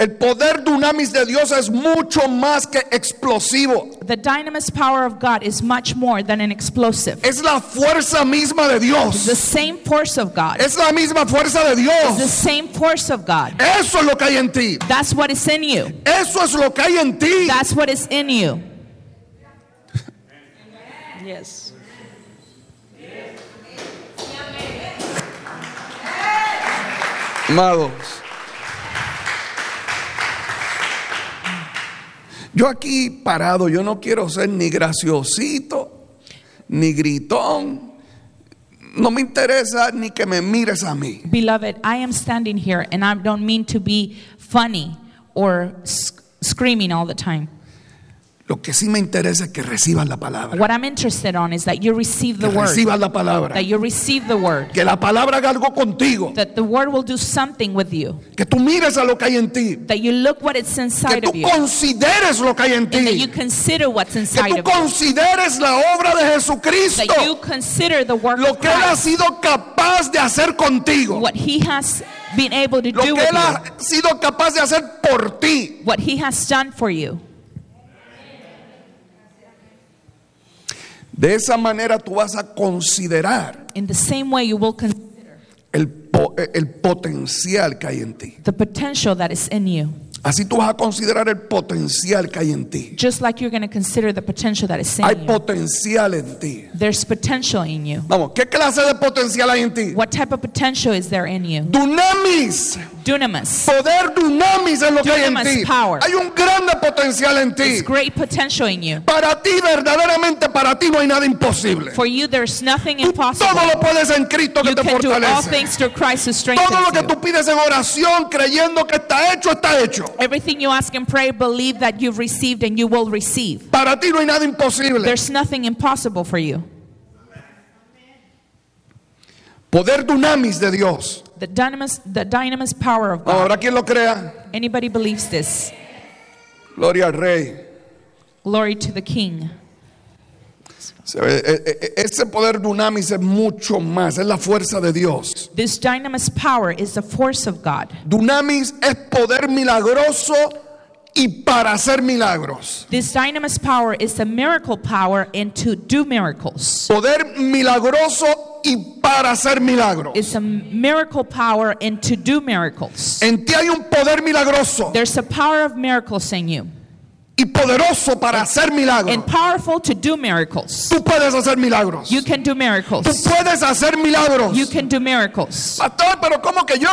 [SPEAKER 1] El poder dunamis de Dios es mucho más que explosivo.
[SPEAKER 2] The dynamis power of God is much more than an explosive.
[SPEAKER 1] Es la fuerza misma de
[SPEAKER 2] The
[SPEAKER 1] Dios.
[SPEAKER 2] same force of God.
[SPEAKER 1] Es la misma fuerza de
[SPEAKER 2] The
[SPEAKER 1] Dios.
[SPEAKER 2] same force of God.
[SPEAKER 1] Eso es lo que hay en ti.
[SPEAKER 2] That's what is in you.
[SPEAKER 1] Eso es lo que hay en ti.
[SPEAKER 2] That's what is in you. Yes.
[SPEAKER 1] Amados. Yo aquí parado, yo no quiero ser ni graciosito, ni gritón. No me interesa ni que me mires a mí.
[SPEAKER 2] Beloved, I am standing here and I don't mean to be funny or sc- screaming all the time.
[SPEAKER 1] Lo que sí me interesa es que recibas la palabra.
[SPEAKER 2] What I'm interested on is that you receive the
[SPEAKER 1] Que
[SPEAKER 2] word,
[SPEAKER 1] recibas la palabra.
[SPEAKER 2] that you receive the word,
[SPEAKER 1] Que la palabra haga algo contigo.
[SPEAKER 2] that the word will do something with you,
[SPEAKER 1] Que tú mires a lo que hay en ti.
[SPEAKER 2] that you look what it's
[SPEAKER 1] Que
[SPEAKER 2] inside
[SPEAKER 1] tú
[SPEAKER 2] of you,
[SPEAKER 1] consideres lo que hay en
[SPEAKER 2] and that you
[SPEAKER 1] ti.
[SPEAKER 2] consider what's
[SPEAKER 1] Que
[SPEAKER 2] inside
[SPEAKER 1] tú
[SPEAKER 2] of you,
[SPEAKER 1] consideres la obra de
[SPEAKER 2] that
[SPEAKER 1] Jesucristo.
[SPEAKER 2] you consider the work
[SPEAKER 1] Lo que Él ha sido capaz de hacer contigo.
[SPEAKER 2] what He has been able to
[SPEAKER 1] Lo
[SPEAKER 2] do
[SPEAKER 1] que Él ha sido capaz de hacer por ti.
[SPEAKER 2] what He has done for you.
[SPEAKER 1] De esa manera tú vas a considerar
[SPEAKER 2] In the same way, you will consider
[SPEAKER 1] el, po- el potencial que hay en ti.
[SPEAKER 2] the potential that is in you.
[SPEAKER 1] Así tú vas a considerar el potencial que hay en ti.
[SPEAKER 2] Just like you're going to consider the potential that is
[SPEAKER 1] Hay
[SPEAKER 2] in you.
[SPEAKER 1] potencial en ti.
[SPEAKER 2] There's potential in you.
[SPEAKER 1] Vamos, ¿qué clase de potencial hay en ti?
[SPEAKER 2] What type of potential is there in you?
[SPEAKER 1] Dunamis,
[SPEAKER 2] Dunamis.
[SPEAKER 1] poder dunamis en lo que hay en ti.
[SPEAKER 2] power.
[SPEAKER 1] Hay un grande potencial en ti.
[SPEAKER 2] Great potential in you.
[SPEAKER 1] Para ti, verdaderamente, para ti no hay nada imposible.
[SPEAKER 2] For you, there's nothing
[SPEAKER 1] Tú todo
[SPEAKER 2] impossible.
[SPEAKER 1] lo puedes en Cristo que
[SPEAKER 2] You
[SPEAKER 1] te
[SPEAKER 2] can do all
[SPEAKER 1] fortalece.
[SPEAKER 2] things through Christ who
[SPEAKER 1] Todo lo
[SPEAKER 2] strengthens
[SPEAKER 1] que tú pides en oración, creyendo que está hecho, está hecho.
[SPEAKER 2] Everything you ask and pray, believe that you've received and you will receive.
[SPEAKER 1] Para ti no hay nada imposible.
[SPEAKER 2] There's nothing impossible for you.
[SPEAKER 1] Poder dunamis de Dios.
[SPEAKER 2] The dynamis, the dynamis power of God.
[SPEAKER 1] habrá quien lo crea.
[SPEAKER 2] Anybody believes this?
[SPEAKER 1] Gloria al Rey.
[SPEAKER 2] Glory to the King.
[SPEAKER 1] Ve, e- e- Ese poder dunamis es mucho más, es la fuerza de Dios.
[SPEAKER 2] This dynamis power is the force of God.
[SPEAKER 1] Dunamis es poder milagroso y para hacer milagros.
[SPEAKER 2] This dynamis power is the miracle power and to do miracles.
[SPEAKER 1] Poder milagroso y para hacer milagros.
[SPEAKER 2] It's a miracle power and to do miracles.
[SPEAKER 1] En ti hay un poder milagroso
[SPEAKER 2] There's a power of miracles in you
[SPEAKER 1] y poderoso para hacer milagros.
[SPEAKER 2] and powerful to do miracles.
[SPEAKER 1] Tú puedes hacer milagros.
[SPEAKER 2] You can do miracles.
[SPEAKER 1] Tú puedes hacer milagros.
[SPEAKER 2] You can do miracles.
[SPEAKER 1] Pastor, pero ¿cómo que yo?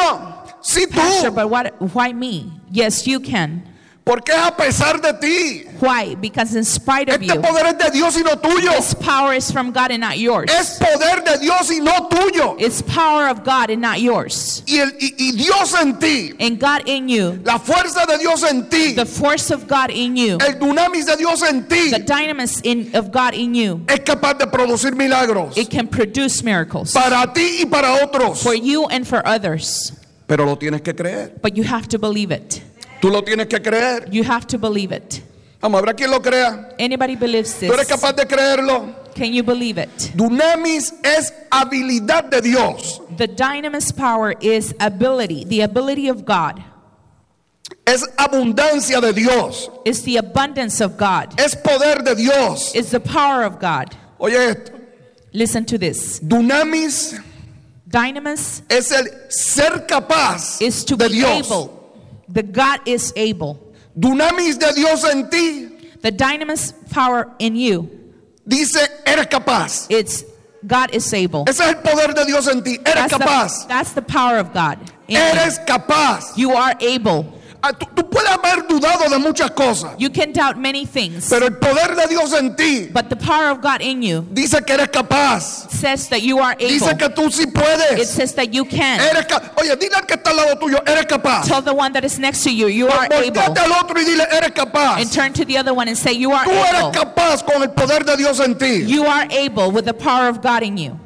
[SPEAKER 1] Sí,
[SPEAKER 2] Pastor,
[SPEAKER 1] tú.
[SPEAKER 2] but what, why me? Yes, you can.
[SPEAKER 1] Porque es a pesar de ti.
[SPEAKER 2] Why? Because in spite of
[SPEAKER 1] Este
[SPEAKER 2] you,
[SPEAKER 1] poder es de Dios y no tuyo.
[SPEAKER 2] this power is from God and not yours.
[SPEAKER 1] Es poder de Dios y no tuyo.
[SPEAKER 2] It's power of God and not yours.
[SPEAKER 1] Y, el, y, y Dios en ti,
[SPEAKER 2] And God in you,
[SPEAKER 1] la fuerza de Dios en ti,
[SPEAKER 2] the force of God in you,
[SPEAKER 1] el dunamis de Dios en ti,
[SPEAKER 2] the dynamis in, of God in you,
[SPEAKER 1] es capaz de producir milagros
[SPEAKER 2] it can produce miracles
[SPEAKER 1] para ti y para otros.
[SPEAKER 2] for you and for others.
[SPEAKER 1] Pero lo tienes que creer.
[SPEAKER 2] But you have to believe it.
[SPEAKER 1] Tú lo tienes que creer.
[SPEAKER 2] You have to believe it.
[SPEAKER 1] Vamos, habrá quien lo crea.
[SPEAKER 2] Anybody believes
[SPEAKER 1] Tú eres
[SPEAKER 2] this?
[SPEAKER 1] capaz de creerlo.
[SPEAKER 2] Can you believe it?
[SPEAKER 1] Dunamis es habilidad de Dios.
[SPEAKER 2] The dynamis power is ability, the ability of God.
[SPEAKER 1] Es abundancia de Dios.
[SPEAKER 2] It's the abundance of God.
[SPEAKER 1] Es poder de Dios.
[SPEAKER 2] It's the power of God.
[SPEAKER 1] Oye esto.
[SPEAKER 2] Listen to this.
[SPEAKER 1] Dunamis
[SPEAKER 2] Dynamis
[SPEAKER 1] es el ser capaz
[SPEAKER 2] is to
[SPEAKER 1] de
[SPEAKER 2] be
[SPEAKER 1] Dios.
[SPEAKER 2] able. The God is able.
[SPEAKER 1] Dunamis de Dios en ti
[SPEAKER 2] The dynamis power in you,
[SPEAKER 1] dice eres capaz.
[SPEAKER 2] it's God is able.
[SPEAKER 1] Ese es el poder de Dios en ti. Eres
[SPEAKER 2] That's the, that's the power of God. in you.
[SPEAKER 1] Capaz.
[SPEAKER 2] You are able.
[SPEAKER 1] Ah, Tú, tú puedes haber dudado de muchas cosas,
[SPEAKER 2] You can doubt many things,
[SPEAKER 1] pero el poder de Dios en ti
[SPEAKER 2] but the power of God in you
[SPEAKER 1] dice que eres capaz.
[SPEAKER 2] says that you are able.
[SPEAKER 1] Dice que tú sí
[SPEAKER 2] It
[SPEAKER 1] puedes.
[SPEAKER 2] says that you can.
[SPEAKER 1] Eres Oye, dile al que está al lado tuyo, eres capaz.
[SPEAKER 2] Tell the one that is next to you, you are able.
[SPEAKER 1] Al otro y dile, eres capaz.
[SPEAKER 2] And turn to the other one and say, You are
[SPEAKER 1] Tú eres
[SPEAKER 2] able.
[SPEAKER 1] capaz con el poder de Dios en ti.
[SPEAKER 2] You are able with the power of God in you.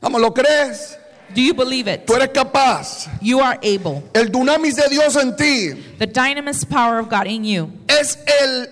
[SPEAKER 1] Vamos, ¿lo crees?
[SPEAKER 2] Do you believe it?
[SPEAKER 1] Tú eres capaz.
[SPEAKER 2] You are able.
[SPEAKER 1] El dunamis de Dios en ti
[SPEAKER 2] The dynamis power of God in you
[SPEAKER 1] es el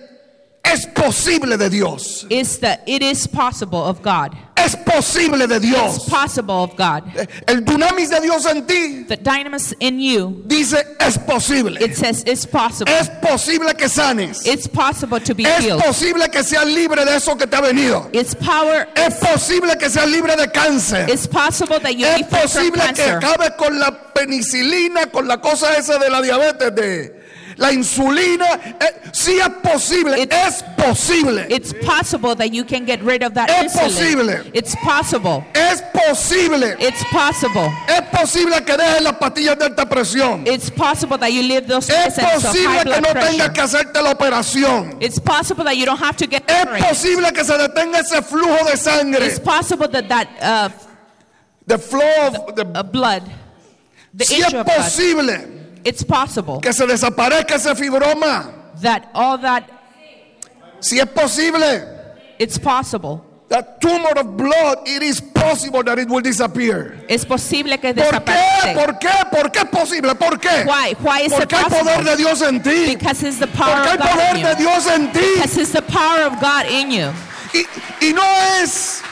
[SPEAKER 1] es posible de Dios.
[SPEAKER 2] is the it is possible of God.
[SPEAKER 1] Es posible de
[SPEAKER 2] It's
[SPEAKER 1] Dios.
[SPEAKER 2] possible of God.
[SPEAKER 1] El dunamis de Dios en ti
[SPEAKER 2] The dynamis in you,
[SPEAKER 1] dice es posible.
[SPEAKER 2] it says it's possible.
[SPEAKER 1] Es posible que sanes.
[SPEAKER 2] It's possible to be
[SPEAKER 1] Es
[SPEAKER 2] healed.
[SPEAKER 1] posible que seas libre de eso que te ha venido.
[SPEAKER 2] It's power.
[SPEAKER 1] Es posible que seas libre de cáncer.
[SPEAKER 2] It's possible that you be
[SPEAKER 1] Es
[SPEAKER 2] free from
[SPEAKER 1] posible que
[SPEAKER 2] cancer.
[SPEAKER 1] acabes con la penicilina, con la cosa esa de la diabetes, de la insulina, eh, sí es posible,
[SPEAKER 2] It's-
[SPEAKER 1] es posible.
[SPEAKER 2] It's possible that you can get rid of that
[SPEAKER 1] Es
[SPEAKER 2] insulin.
[SPEAKER 1] posible.
[SPEAKER 2] It's possible.
[SPEAKER 1] Es posible.
[SPEAKER 2] It's possible.
[SPEAKER 1] Es posible que dejes las pastillas de alta presión.
[SPEAKER 2] It's possible that you live those
[SPEAKER 1] Es
[SPEAKER 2] medicines of
[SPEAKER 1] posible
[SPEAKER 2] high
[SPEAKER 1] que
[SPEAKER 2] blood
[SPEAKER 1] no tengas que hacerte la operación.
[SPEAKER 2] It's possible that you don't have to get
[SPEAKER 1] Es
[SPEAKER 2] operated.
[SPEAKER 1] posible que se detenga ese flujo de sangre.
[SPEAKER 2] It's possible that that uh,
[SPEAKER 1] The flow of the,
[SPEAKER 2] uh, blood, the
[SPEAKER 1] si es
[SPEAKER 2] of blood,
[SPEAKER 1] posible
[SPEAKER 2] it's possible
[SPEAKER 1] que se desaparezca ese fibroma.
[SPEAKER 2] that all that
[SPEAKER 1] Si es posible.
[SPEAKER 2] it's possible.
[SPEAKER 1] That tumor of blood, it is possible that it will disappear.
[SPEAKER 2] Es posible que
[SPEAKER 1] ¿Por qué?
[SPEAKER 2] desaparezca.
[SPEAKER 1] ¿Por qué? ¿Por qué es posible? ¿Por qué?
[SPEAKER 2] Why? Why is it
[SPEAKER 1] Porque hay poder
[SPEAKER 2] possible?
[SPEAKER 1] de Dios en ti.
[SPEAKER 2] Because it's the power
[SPEAKER 1] Porque hay
[SPEAKER 2] of God
[SPEAKER 1] poder
[SPEAKER 2] in
[SPEAKER 1] de
[SPEAKER 2] you.
[SPEAKER 1] Dios en ti.
[SPEAKER 2] Because it's the power of God in you.
[SPEAKER 1] Y, y no es,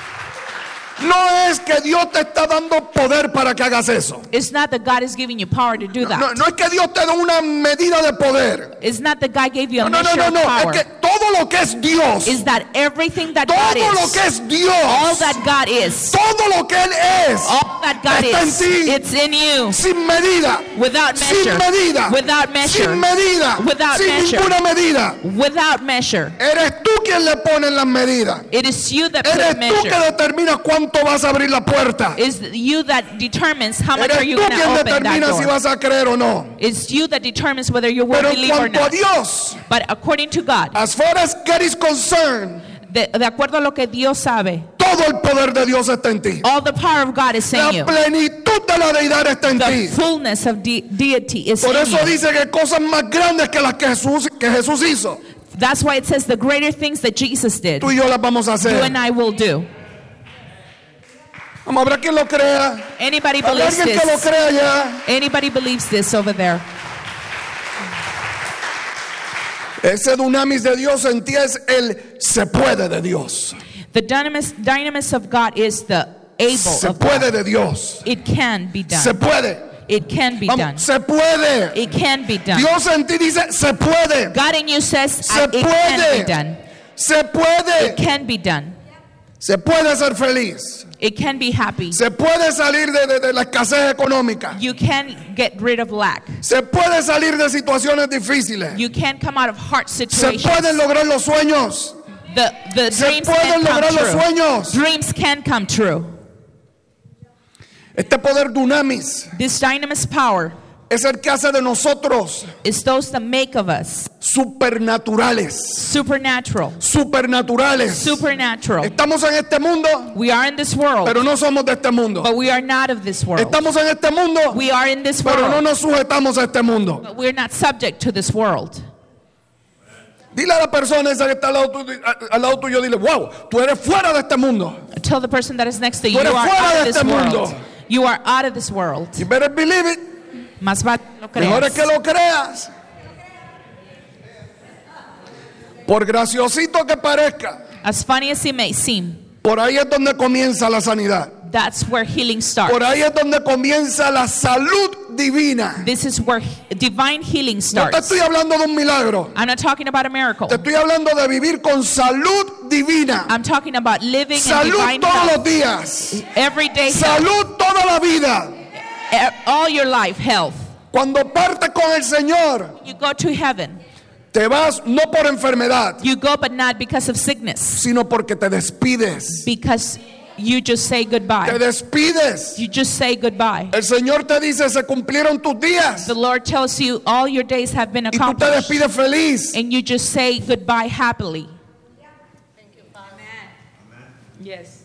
[SPEAKER 1] no es que Dios te está dando poder para que hagas eso.
[SPEAKER 2] It's not that God is giving you power to do
[SPEAKER 1] No,
[SPEAKER 2] that.
[SPEAKER 1] no es que Dios te dé una medida de poder.
[SPEAKER 2] It's not that God gave you a
[SPEAKER 1] No, no, no,
[SPEAKER 2] measure
[SPEAKER 1] no,
[SPEAKER 2] of
[SPEAKER 1] no.
[SPEAKER 2] power.
[SPEAKER 1] Es que todo lo que es Dios,
[SPEAKER 2] Is that everything that God
[SPEAKER 1] todo lo
[SPEAKER 2] is,
[SPEAKER 1] que es
[SPEAKER 2] all
[SPEAKER 1] Dios,
[SPEAKER 2] that God is,
[SPEAKER 1] todo lo que Él es,
[SPEAKER 2] all that God
[SPEAKER 1] está en
[SPEAKER 2] is,
[SPEAKER 1] ti.
[SPEAKER 2] it's in you.
[SPEAKER 1] sin medida,
[SPEAKER 2] Without
[SPEAKER 1] sin
[SPEAKER 2] measure.
[SPEAKER 1] medida,
[SPEAKER 2] Without measure.
[SPEAKER 1] sin medida,
[SPEAKER 2] Without
[SPEAKER 1] sin
[SPEAKER 2] measure.
[SPEAKER 1] ninguna medida.
[SPEAKER 2] Without measure.
[SPEAKER 1] Eres tú quien le pone las medidas.
[SPEAKER 2] It is you that put
[SPEAKER 1] Eres
[SPEAKER 2] a
[SPEAKER 1] tú que
[SPEAKER 2] measure.
[SPEAKER 1] determinas cuánto vas a abrir la puerta.
[SPEAKER 2] It's you that determines how much
[SPEAKER 1] Eres
[SPEAKER 2] are you
[SPEAKER 1] tú quien
[SPEAKER 2] open that
[SPEAKER 1] si vas a creer o no.
[SPEAKER 2] It's you that determines whether you will
[SPEAKER 1] Pero en
[SPEAKER 2] believe or
[SPEAKER 1] cuanto a
[SPEAKER 2] not.
[SPEAKER 1] Dios,
[SPEAKER 2] But according to God,
[SPEAKER 1] as far as God is concerned,
[SPEAKER 2] de, de acuerdo a lo que Dios sabe,
[SPEAKER 1] todo el poder de Dios está en ti.
[SPEAKER 2] all the power of God is
[SPEAKER 1] La
[SPEAKER 2] in you.
[SPEAKER 1] plenitud de la deidad está en
[SPEAKER 2] The
[SPEAKER 1] ti.
[SPEAKER 2] fullness of de- deity is
[SPEAKER 1] Por
[SPEAKER 2] in
[SPEAKER 1] eso
[SPEAKER 2] you.
[SPEAKER 1] dice que cosas más grandes que las que Jesús, que Jesús hizo,
[SPEAKER 2] That's why it says the greater things that Jesus did,
[SPEAKER 1] tú y yo las vamos a
[SPEAKER 2] you
[SPEAKER 1] hacer.
[SPEAKER 2] and I will do.
[SPEAKER 1] Ver quién lo crea.
[SPEAKER 2] Anybody
[SPEAKER 1] Habrá
[SPEAKER 2] believes
[SPEAKER 1] alguien que lo
[SPEAKER 2] this?
[SPEAKER 1] crea ya.
[SPEAKER 2] Anybody believes this over there?
[SPEAKER 1] Ese dunamis de Dios en ti es el se puede de Dios.
[SPEAKER 2] The dynamis, dynamis of God is the able
[SPEAKER 1] Se
[SPEAKER 2] of
[SPEAKER 1] puede
[SPEAKER 2] God.
[SPEAKER 1] de Dios.
[SPEAKER 2] It can be
[SPEAKER 1] Se
[SPEAKER 2] done.
[SPEAKER 1] puede.
[SPEAKER 2] It can be done.
[SPEAKER 1] Se puede.
[SPEAKER 2] It can be done.
[SPEAKER 1] Dios en ti dice se puede.
[SPEAKER 2] God in you says
[SPEAKER 1] Se
[SPEAKER 2] "I- it can be done.
[SPEAKER 1] Se puede.
[SPEAKER 2] It can be done.
[SPEAKER 1] Se puede ser feliz.
[SPEAKER 2] It can be happy.
[SPEAKER 1] Se puede salir de, de- de la escasez económica.
[SPEAKER 2] You can get rid of lack.
[SPEAKER 1] Se puede salir de situaciones difíciles.
[SPEAKER 2] You can come out of hard
[SPEAKER 1] Se
[SPEAKER 2] situations.
[SPEAKER 1] pueden lograr los sueños.
[SPEAKER 2] The, the
[SPEAKER 1] Se
[SPEAKER 2] dreams
[SPEAKER 1] pueden
[SPEAKER 2] can come
[SPEAKER 1] lograr los
[SPEAKER 2] true.
[SPEAKER 1] sueños.
[SPEAKER 2] Dreams can come true.
[SPEAKER 1] Este poder dunamis
[SPEAKER 2] This dynamis power
[SPEAKER 1] es el que hace de nosotros
[SPEAKER 2] is those that make of us
[SPEAKER 1] supernaturales.
[SPEAKER 2] supernatural.
[SPEAKER 1] Supernaturales.
[SPEAKER 2] Supernatural.
[SPEAKER 1] Estamos en este mundo,
[SPEAKER 2] We are in this world,
[SPEAKER 1] pero no somos de este mundo.
[SPEAKER 2] but we are not of this world.
[SPEAKER 1] Estamos en este mundo,
[SPEAKER 2] We are in this
[SPEAKER 1] pero no
[SPEAKER 2] world,
[SPEAKER 1] nos sujetamos a este mundo.
[SPEAKER 2] but we're not subject to this world.
[SPEAKER 1] Dile a la persona esa que está al lado, tuyo, al lado tuyo, dile, wow, tú eres fuera de este mundo.
[SPEAKER 2] Tell the person that is next to you,
[SPEAKER 1] Tú
[SPEAKER 2] you are
[SPEAKER 1] fuera
[SPEAKER 2] out
[SPEAKER 1] de
[SPEAKER 2] of this
[SPEAKER 1] este
[SPEAKER 2] world.
[SPEAKER 1] mundo.
[SPEAKER 2] You are out of this world.
[SPEAKER 1] You better believe it.
[SPEAKER 2] Más vale que lo
[SPEAKER 1] Mejor es
[SPEAKER 2] creas.
[SPEAKER 1] que lo creas. Por graciosito que parezca,
[SPEAKER 2] As funny as it may seem,
[SPEAKER 1] por ahí es donde comienza la sanidad.
[SPEAKER 2] that's where healing starts.
[SPEAKER 1] Por ahí es donde comienza la salud divina.
[SPEAKER 2] This is where divine healing
[SPEAKER 1] No te
[SPEAKER 2] starts.
[SPEAKER 1] estoy hablando de un milagro.
[SPEAKER 2] I'm not talking about a miracle.
[SPEAKER 1] Te estoy hablando de vivir con salud divina.
[SPEAKER 2] I'm talking about living in
[SPEAKER 1] Salud
[SPEAKER 2] divine
[SPEAKER 1] todos los
[SPEAKER 2] health.
[SPEAKER 1] días.
[SPEAKER 2] Everyday health.
[SPEAKER 1] Salud toda la vida.
[SPEAKER 2] E- All your life, health.
[SPEAKER 1] Cuando partes con el Señor,
[SPEAKER 2] You go to heaven.
[SPEAKER 1] te vas no por enfermedad,
[SPEAKER 2] You go, but not because of sickness.
[SPEAKER 1] sino porque te despides.
[SPEAKER 2] Because you just say
[SPEAKER 1] Te
[SPEAKER 2] goodbye.
[SPEAKER 1] despides.
[SPEAKER 2] You just say goodbye.
[SPEAKER 1] El Señor te dice, se cumplieron tus días.
[SPEAKER 2] The Lord tells you all your days have been
[SPEAKER 1] Y tú te
[SPEAKER 2] accomplished.
[SPEAKER 1] despides feliz.
[SPEAKER 2] And you just say goodbye happily. Yes.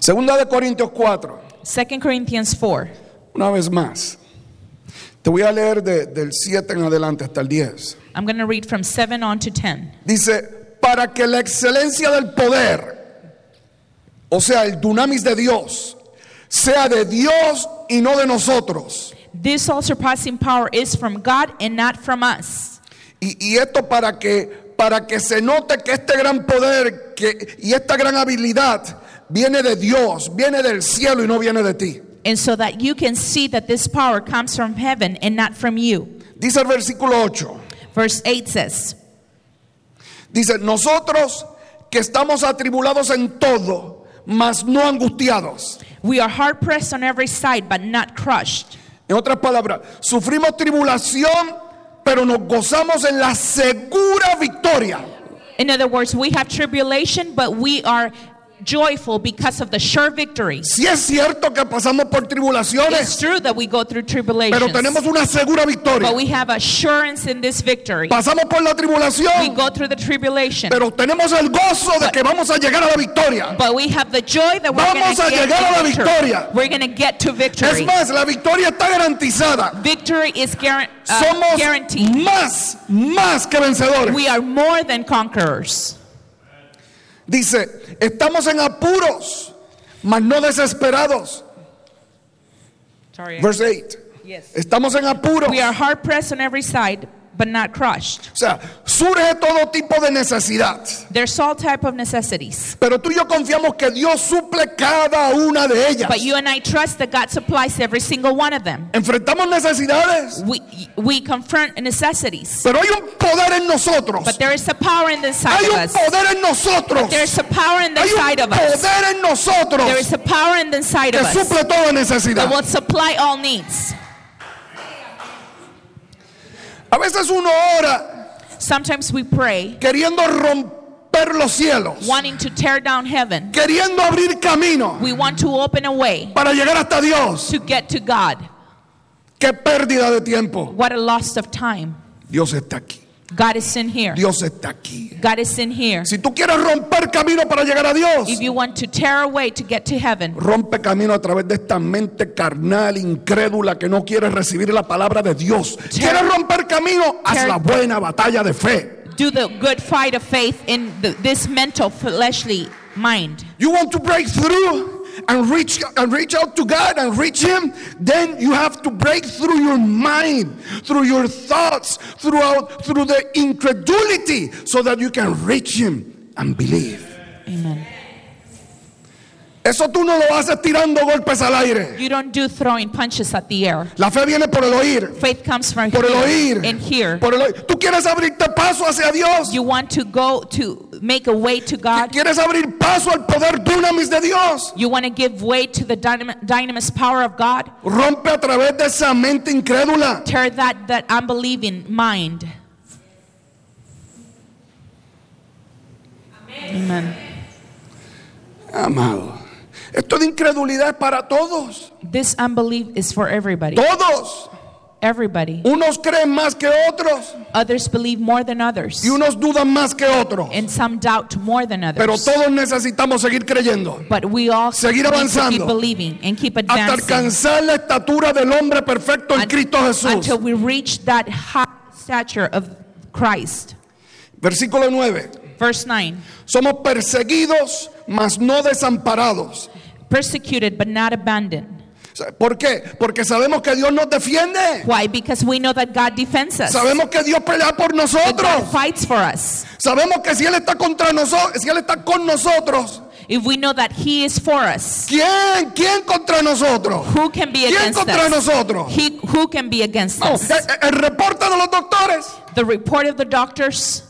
[SPEAKER 1] Segunda de Corintios 4.
[SPEAKER 2] 2 Corinthians 4.
[SPEAKER 1] Una vez más. Te voy a leer de- del 7 en adelante hasta el 10.
[SPEAKER 2] I'm going to read from 7 on to 10.
[SPEAKER 1] Dice, para que la excelencia del poder, o sea, el dunamis de Dios, sea de Dios y no de nosotros.
[SPEAKER 2] This all surpassing power is from God and not from us.
[SPEAKER 1] Y, y esto para que, para que se note que este gran poder que, y esta gran habilidad viene de Dios, viene del cielo y no viene de ti.
[SPEAKER 2] And so that you can see that this power comes from heaven and not from you.
[SPEAKER 1] Dice el versículo 8.
[SPEAKER 2] Verse 8 says,
[SPEAKER 1] Dice, nosotros que estamos atribulados en todo, mas no angustiados.
[SPEAKER 2] We are hard pressed on every side, but not crushed.
[SPEAKER 1] En En otras palabras, sufrimos tribulación, pero nos gozamos en la segura victoria.
[SPEAKER 2] In other words, we have tribulation, but we are joyful because of the sure victory.
[SPEAKER 1] Si es cierto que pasamos por
[SPEAKER 2] It's
[SPEAKER 1] tribulaciones,
[SPEAKER 2] true that we go through
[SPEAKER 1] pero
[SPEAKER 2] tribulations,
[SPEAKER 1] tenemos una segura victoria.
[SPEAKER 2] but we have assurance in this victory.
[SPEAKER 1] Pasamos por la
[SPEAKER 2] We
[SPEAKER 1] tribulación,
[SPEAKER 2] go through the tribulation,
[SPEAKER 1] pero tenemos el gozo de que vamos a llegar a la victoria.
[SPEAKER 2] but we have the joy that we're going
[SPEAKER 1] Vamos
[SPEAKER 2] to
[SPEAKER 1] a
[SPEAKER 2] get
[SPEAKER 1] llegar a la
[SPEAKER 2] to victory.
[SPEAKER 1] victoria.
[SPEAKER 2] We're going to get to
[SPEAKER 1] Es
[SPEAKER 2] victory.
[SPEAKER 1] más, la victoria está garantizada.
[SPEAKER 2] Victory is guaran- uh,
[SPEAKER 1] Somos
[SPEAKER 2] guaranteed.
[SPEAKER 1] más, más que vencedores.
[SPEAKER 2] We are more than conquerors.
[SPEAKER 1] Dice, estamos en apuros, mas no desesperados.
[SPEAKER 2] Sorry.
[SPEAKER 1] Verse 8.
[SPEAKER 2] Yes.
[SPEAKER 1] Estamos en apuros.
[SPEAKER 2] We are hard pressed on every side, but not crushed.
[SPEAKER 1] O sea, surge todo tipo de necesidad.
[SPEAKER 2] There's all type of necessities.
[SPEAKER 1] Pero tú y yo confiamos que Dios suple cada una de ellas.
[SPEAKER 2] But you and I trust that God supplies every single one of them.
[SPEAKER 1] Enfrentamos necesidades,
[SPEAKER 2] We, we confront necessities.
[SPEAKER 1] pero hay un poder en nosotros.
[SPEAKER 2] But there is a power in the inside
[SPEAKER 1] Hay
[SPEAKER 2] of
[SPEAKER 1] un
[SPEAKER 2] us.
[SPEAKER 1] poder en nosotros.
[SPEAKER 2] There's a power in the
[SPEAKER 1] Hay
[SPEAKER 2] inside of us.
[SPEAKER 1] poder en nosotros
[SPEAKER 2] There is a power in the inside of us
[SPEAKER 1] suple toda
[SPEAKER 2] that will supply all needs.
[SPEAKER 1] A veces uno ora
[SPEAKER 2] Sometimes we pray
[SPEAKER 1] queriendo romper los cielos,
[SPEAKER 2] wanting to tear down heaven.
[SPEAKER 1] queriendo abrir camino
[SPEAKER 2] We want to open a way
[SPEAKER 1] para llegar hasta Dios.
[SPEAKER 2] to get to God.
[SPEAKER 1] Qué pérdida de tiempo.
[SPEAKER 2] What a loss of time.
[SPEAKER 1] Dios está aquí.
[SPEAKER 2] God is in here.
[SPEAKER 1] Dios está aquí.
[SPEAKER 2] God is in here.
[SPEAKER 1] Si tú quieres romper camino para llegar a Dios,
[SPEAKER 2] If you want to tear away to get to heaven,
[SPEAKER 1] rompe camino a través de esta mente carnal, incrédula, que no quiere recibir la palabra de Dios. ¿Quieres romper camino? Haz
[SPEAKER 2] Tear-
[SPEAKER 1] la buena batalla de fe.
[SPEAKER 2] do the good fight of faith in the, this mental fleshly mind.
[SPEAKER 1] You want to break through and reach and reach out to God and reach Him, then you have to break through your mind, through your thoughts, throughout through the incredulity, so that you can reach Him and believe.
[SPEAKER 2] Amen.
[SPEAKER 1] Eso tú no lo haces tirando golpes al aire.
[SPEAKER 2] You don't do throwing punches at the air.
[SPEAKER 1] La fe viene por el oír,
[SPEAKER 2] Faith comes from
[SPEAKER 1] por el
[SPEAKER 2] here
[SPEAKER 1] oír,
[SPEAKER 2] and here.
[SPEAKER 1] por el oír. Tú quieres abrirte paso hacia Dios.
[SPEAKER 2] You want to go to make a way to God.
[SPEAKER 1] Quieres abrir paso al poder dunamis de Dios.
[SPEAKER 2] You want to give way to the dynam- dynamis power of God.
[SPEAKER 1] Rompe a través de esa mente incrédula.
[SPEAKER 2] Tear that that unbelieving mind. Amen.
[SPEAKER 1] Amado, esto de incredulidad es para todos.
[SPEAKER 2] This unbelief is for everybody.
[SPEAKER 1] Todos.
[SPEAKER 2] Everybody.
[SPEAKER 1] Unos creen más que otros
[SPEAKER 2] Others believe more than others.
[SPEAKER 1] y unos dudan más que otros.
[SPEAKER 2] And some doubt more than
[SPEAKER 1] Pero
[SPEAKER 2] others.
[SPEAKER 1] todos necesitamos seguir creyendo
[SPEAKER 2] But we all
[SPEAKER 1] Seguir avanzando.
[SPEAKER 2] keep believing and keep
[SPEAKER 1] hasta
[SPEAKER 2] advancing
[SPEAKER 1] alcanzar la estatura del hombre perfecto en Cristo Jesús.
[SPEAKER 2] until we reach that high stature of Christ.
[SPEAKER 1] Versículo 9.
[SPEAKER 2] Verse 9
[SPEAKER 1] Somos perseguidos, mas no desamparados.
[SPEAKER 2] Persecuted but not abandoned.
[SPEAKER 1] ¿Por qué? Porque sabemos que Dios nos defiende.
[SPEAKER 2] Why? Because we know that God defends us.
[SPEAKER 1] Sabemos que Dios pelea por
[SPEAKER 2] That
[SPEAKER 1] nosotros.
[SPEAKER 2] God fights for us.
[SPEAKER 1] Sabemos que si Él está contra nosotros, si Él está con nosotros,
[SPEAKER 2] If we know that He is for us,
[SPEAKER 1] ¿quién? ¿Quién contra nosotros?
[SPEAKER 2] who can be
[SPEAKER 1] ¿Quién
[SPEAKER 2] against
[SPEAKER 1] contra
[SPEAKER 2] us?
[SPEAKER 1] nosotros?
[SPEAKER 2] He, who can be against
[SPEAKER 1] No,
[SPEAKER 2] us?
[SPEAKER 1] eh, eh, el reporte de los doctores,
[SPEAKER 2] The report of the doctors,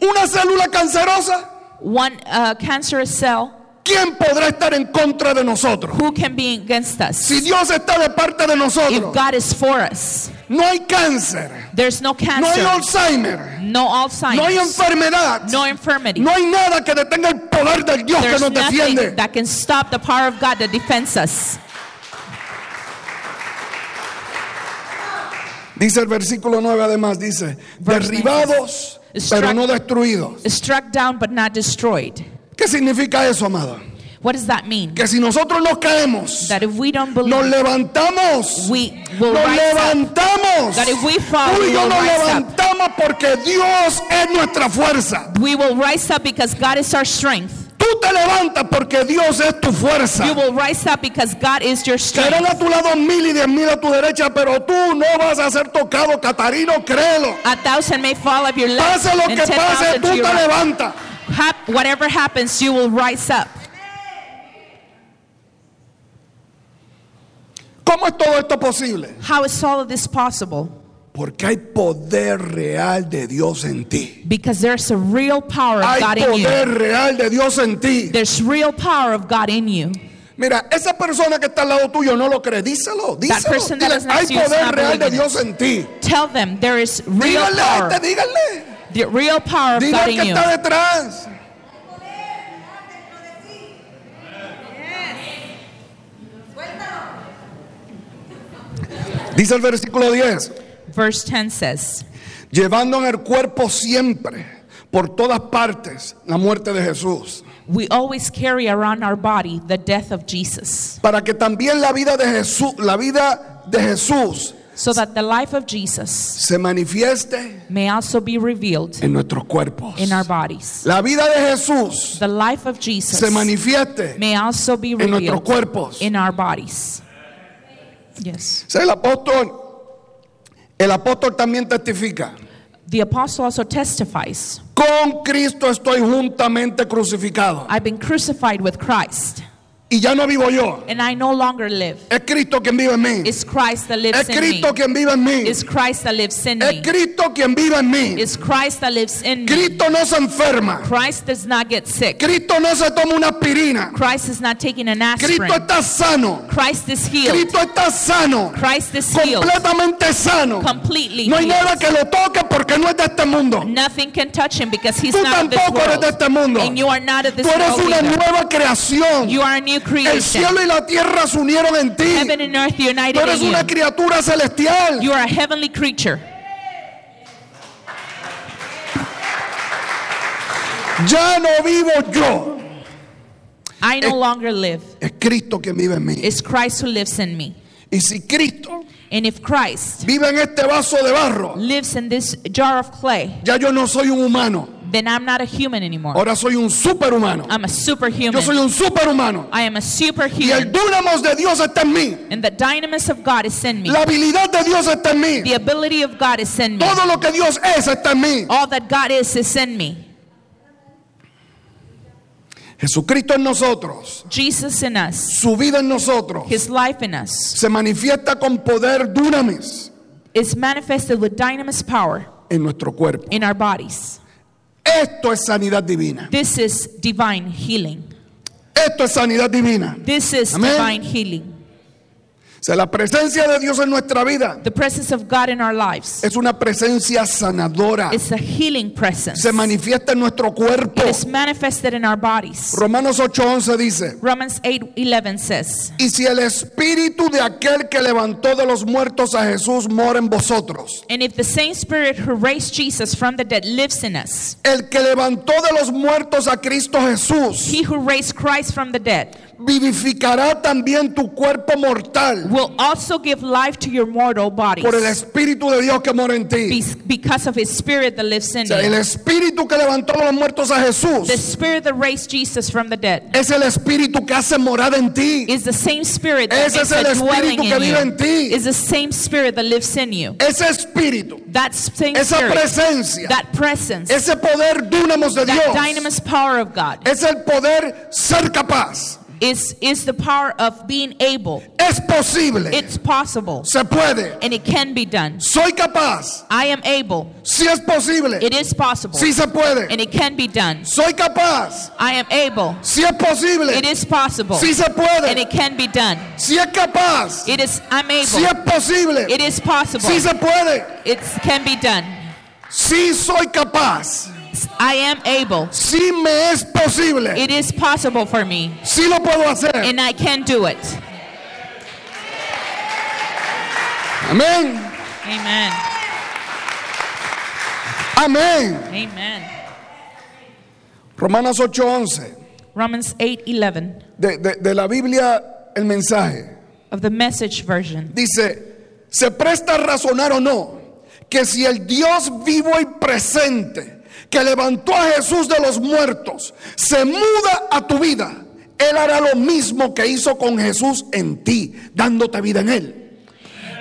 [SPEAKER 1] una célula cancerosa,
[SPEAKER 2] one uh, cancerous cell,
[SPEAKER 1] ¿quién podrá estar en contra de nosotros?
[SPEAKER 2] who can be against us?
[SPEAKER 1] Si Dios está de parte de
[SPEAKER 2] If
[SPEAKER 1] nosotros,
[SPEAKER 2] God is for us,
[SPEAKER 1] no hay cáncer,
[SPEAKER 2] there's no
[SPEAKER 1] no hay
[SPEAKER 2] cancer,
[SPEAKER 1] Alzheimer,
[SPEAKER 2] no Alzheimer's,
[SPEAKER 1] no hay enfermedad,
[SPEAKER 2] no infirmity.
[SPEAKER 1] no hay nada que detenga el poder del Dios que
[SPEAKER 2] There's
[SPEAKER 1] nos
[SPEAKER 2] nothing
[SPEAKER 1] defiende.
[SPEAKER 2] that can stop the power of God that defends us.
[SPEAKER 1] Dice el versículo 9 además, dice, derribados, pero no destruidos.
[SPEAKER 2] Struck down but not destroyed.
[SPEAKER 1] ¿Qué significa eso, amado?
[SPEAKER 2] What does that mean?
[SPEAKER 1] Que si nosotros nos caemos,
[SPEAKER 2] That if we don't
[SPEAKER 1] nos
[SPEAKER 2] believe,
[SPEAKER 1] levantamos,
[SPEAKER 2] we will
[SPEAKER 1] nos
[SPEAKER 2] rise up.
[SPEAKER 1] levantamos.
[SPEAKER 2] That if we fall,
[SPEAKER 1] Tú y
[SPEAKER 2] we
[SPEAKER 1] yo
[SPEAKER 2] will
[SPEAKER 1] nos
[SPEAKER 2] up.
[SPEAKER 1] levantamos porque Dios es nuestra fuerza.
[SPEAKER 2] We will rise up because God is our strength.
[SPEAKER 1] Tú te levantas porque Dios es tu fuerza.
[SPEAKER 2] You will rise up because God is your
[SPEAKER 1] Serán
[SPEAKER 2] strength.
[SPEAKER 1] a tu lado mil y diez mil a tu derecha, pero tú no vas a ser tocado, Catarino, créelo.
[SPEAKER 2] A thousand may fall at your left
[SPEAKER 1] Pase lo que pase, tú te
[SPEAKER 2] right.
[SPEAKER 1] levantas.
[SPEAKER 2] Hap- Whatever happens, you will rise up.
[SPEAKER 1] ¿Cómo es todo esto posible?
[SPEAKER 2] How is all of this possible?
[SPEAKER 1] Porque hay poder real de Dios en ti.
[SPEAKER 2] Because there's a real power of
[SPEAKER 1] Hay
[SPEAKER 2] God in you.
[SPEAKER 1] poder real de Dios en ti.
[SPEAKER 2] There's real power of God in you.
[SPEAKER 1] Mira, esa persona que está al lado tuyo no lo cree. Díselo, díselo. Dile, hay poder real de Dios en ti.
[SPEAKER 2] Tell them there is real
[SPEAKER 1] Díganle
[SPEAKER 2] power.
[SPEAKER 1] este, díganle.
[SPEAKER 2] The real power of
[SPEAKER 1] Dile
[SPEAKER 2] God
[SPEAKER 1] al
[SPEAKER 2] in
[SPEAKER 1] que
[SPEAKER 2] you.
[SPEAKER 1] está detrás. Dice el versículo 10,
[SPEAKER 2] Verse 10 says,
[SPEAKER 1] llevando en el cuerpo siempre, por todas partes, la muerte de Jesús,
[SPEAKER 2] We always carry around our body the death of Jesus,
[SPEAKER 1] para que también la vida de Jesús, la vida de Jesús
[SPEAKER 2] so that the life of Jesus
[SPEAKER 1] se manifieste
[SPEAKER 2] may also be revealed
[SPEAKER 1] en nuestros cuerpos.
[SPEAKER 2] in our bodies
[SPEAKER 1] La vida de Jesús
[SPEAKER 2] The life of Jesus
[SPEAKER 1] se manifieste
[SPEAKER 2] may also be
[SPEAKER 1] en nuestros
[SPEAKER 2] revealed
[SPEAKER 1] cuerpos.
[SPEAKER 2] in our bodies. Yes.
[SPEAKER 1] El apóstol, el apóstol también testifica.
[SPEAKER 2] The apostle also testifies
[SPEAKER 1] Con Cristo estoy juntamente crucificado.
[SPEAKER 2] I've been crucified with Christ,
[SPEAKER 1] Y ya no vivo yo.
[SPEAKER 2] and I no longer live.
[SPEAKER 1] Es Cristo quien vive en mí.
[SPEAKER 2] It's Christ that lives
[SPEAKER 1] Es
[SPEAKER 2] in me.
[SPEAKER 1] Cristo quien vive en mí.
[SPEAKER 2] It's Christ that lives in
[SPEAKER 1] Es
[SPEAKER 2] me.
[SPEAKER 1] Cristo quien vive en mí.
[SPEAKER 2] It's Christ that lives in me.
[SPEAKER 1] Cristo no se enferma.
[SPEAKER 2] Christ does not get sick.
[SPEAKER 1] Cristo no se toma una aspirina.
[SPEAKER 2] Christ is not taking an
[SPEAKER 1] Cristo
[SPEAKER 2] aspirin.
[SPEAKER 1] está sano.
[SPEAKER 2] Christ is healed.
[SPEAKER 1] Cristo está sano.
[SPEAKER 2] Christ is healed.
[SPEAKER 1] Completamente sano.
[SPEAKER 2] Completely
[SPEAKER 1] No hay
[SPEAKER 2] healed.
[SPEAKER 1] nada que lo toque porque no es de este mundo.
[SPEAKER 2] Nothing can touch him because he's
[SPEAKER 1] Tú
[SPEAKER 2] not of this
[SPEAKER 1] tampoco eres
[SPEAKER 2] world.
[SPEAKER 1] de este mundo.
[SPEAKER 2] And you are not of this
[SPEAKER 1] Tú eres
[SPEAKER 2] world
[SPEAKER 1] una
[SPEAKER 2] either.
[SPEAKER 1] nueva creación.
[SPEAKER 2] You are a new
[SPEAKER 1] El cielo y la tierra se unieron en ti.
[SPEAKER 2] Heaven and earth
[SPEAKER 1] Tú eres una
[SPEAKER 2] you.
[SPEAKER 1] criatura celestial.
[SPEAKER 2] You are a heavenly creature.
[SPEAKER 1] Ya no vivo yo.
[SPEAKER 2] I no longer live.
[SPEAKER 1] Es Cristo quien vive en mí.
[SPEAKER 2] It's Christ who lives in me.
[SPEAKER 1] Y si Cristo
[SPEAKER 2] And if Christ
[SPEAKER 1] vive en este vaso de barro,
[SPEAKER 2] lives in this jar of clay,
[SPEAKER 1] ya yo no soy un humano.
[SPEAKER 2] Then I'm not a human anymore.
[SPEAKER 1] Ahora soy un superhumano.
[SPEAKER 2] I'm a
[SPEAKER 1] Yo
[SPEAKER 2] superhuman.
[SPEAKER 1] soy un superhumano.
[SPEAKER 2] I am a
[SPEAKER 1] Y el
[SPEAKER 2] superhuman.
[SPEAKER 1] dúnamos de Dios está en mí.
[SPEAKER 2] And the dynamis of God is in me.
[SPEAKER 1] La habilidad de Dios está en mí.
[SPEAKER 2] The ability of God is in me.
[SPEAKER 1] Todo lo que Dios es está en mí.
[SPEAKER 2] All that God is is in me.
[SPEAKER 1] Jesucristo en nosotros,
[SPEAKER 2] Jesus in us.
[SPEAKER 1] su vida en nosotros,
[SPEAKER 2] His life in us
[SPEAKER 1] se manifiesta con poder dunamis
[SPEAKER 2] is manifested with dynamis power
[SPEAKER 1] en nuestro cuerpo.
[SPEAKER 2] in our bodies.
[SPEAKER 1] Esto es sanidad divina.
[SPEAKER 2] This is divine healing.
[SPEAKER 1] Esto es sanidad divina.
[SPEAKER 2] This is
[SPEAKER 1] Amén.
[SPEAKER 2] divine healing.
[SPEAKER 1] O sea, la presencia de Dios en nuestra vida
[SPEAKER 2] The presence of God in our lives
[SPEAKER 1] es una presencia sanadora.
[SPEAKER 2] is a healing presence.
[SPEAKER 1] Se manifiesta en nuestro cuerpo.
[SPEAKER 2] It is manifested in our bodies.
[SPEAKER 1] Romanos 8:11 dice,
[SPEAKER 2] Romans 8:11 says,
[SPEAKER 1] y si el espíritu de aquel que levantó de los muertos a Jesús mora en vosotros,
[SPEAKER 2] And if the same spirit who raised Jesus from the dead lives in us,
[SPEAKER 1] el que levantó de los muertos a Cristo Jesús,
[SPEAKER 2] he who raised Christ from the dead
[SPEAKER 1] vivificará también tu cuerpo mortal
[SPEAKER 2] will also give life to your mortal bodies
[SPEAKER 1] por el espíritu de Dios que mora en ti.
[SPEAKER 2] be- because of his spirit that lives in
[SPEAKER 1] O sea, el
[SPEAKER 2] you.
[SPEAKER 1] espíritu que levantó de los muertos a Jesús
[SPEAKER 2] The spirit that raised Jesus from the dead
[SPEAKER 1] es el espíritu que hace morada en ti.
[SPEAKER 2] is the same spirit that
[SPEAKER 1] Ese es el
[SPEAKER 2] a
[SPEAKER 1] espíritu que
[SPEAKER 2] in
[SPEAKER 1] vive en ti.
[SPEAKER 2] you. Is the same spirit that lives in you.
[SPEAKER 1] Ese espíritu,
[SPEAKER 2] That same
[SPEAKER 1] esa
[SPEAKER 2] spirit,
[SPEAKER 1] presencia,
[SPEAKER 2] that presence,
[SPEAKER 1] ese poder dúnamos de
[SPEAKER 2] that
[SPEAKER 1] Dios
[SPEAKER 2] dynamis power of God
[SPEAKER 1] es el poder ser capaz.
[SPEAKER 2] Is is the power of being able.
[SPEAKER 1] Es posible.
[SPEAKER 2] It's possible
[SPEAKER 1] Se puede.
[SPEAKER 2] and it can be done.
[SPEAKER 1] Soy capaz.
[SPEAKER 2] I am able.
[SPEAKER 1] Si es posible.
[SPEAKER 2] It is possible
[SPEAKER 1] Si se puede.
[SPEAKER 2] and it can be done.
[SPEAKER 1] Soy capaz.
[SPEAKER 2] I am able.
[SPEAKER 1] Si es posible.
[SPEAKER 2] It is possible
[SPEAKER 1] Si se puede.
[SPEAKER 2] and it can be done.
[SPEAKER 1] Si es capaz.
[SPEAKER 2] It is I'm able.
[SPEAKER 1] Si es posible.
[SPEAKER 2] It is possible.
[SPEAKER 1] Si se puede.
[SPEAKER 2] It can be done.
[SPEAKER 1] Si soy capaz.
[SPEAKER 2] I am able.
[SPEAKER 1] Si me es posible.
[SPEAKER 2] It is possible for me
[SPEAKER 1] Si lo puedo hacer.
[SPEAKER 2] and I can do it.
[SPEAKER 1] Amén.
[SPEAKER 2] Amen.
[SPEAKER 1] Amén.
[SPEAKER 2] Amen.
[SPEAKER 1] Romanos 8:11.
[SPEAKER 2] Romans 8:11
[SPEAKER 1] De, de- de la Biblia, el mensaje.
[SPEAKER 2] of the message version.
[SPEAKER 1] Dice, se presta a razonar o no que si el Dios vivo y presente que levantó a Jesús de los muertos se muda a tu vida, Él hará lo mismo que hizo con Jesús en ti, dándote vida en Él.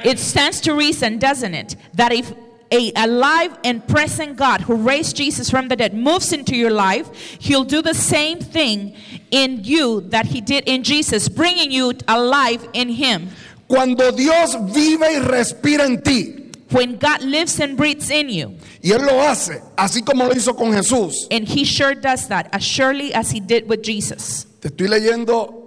[SPEAKER 2] It stands to reason, doesn't it, that if a alive and present God who raised Jesus from the dead moves into your life, he'll do the same thing in you that he did in Jesus, bringing you alive in him.
[SPEAKER 1] Cuando Dios vive y respira en ti,
[SPEAKER 2] When God lives and breathes in you,
[SPEAKER 1] y Él lo hace, así como lo hizo con Jesús.
[SPEAKER 2] and he sure does that as surely as he did with Jesus.
[SPEAKER 1] Te estoy leyendo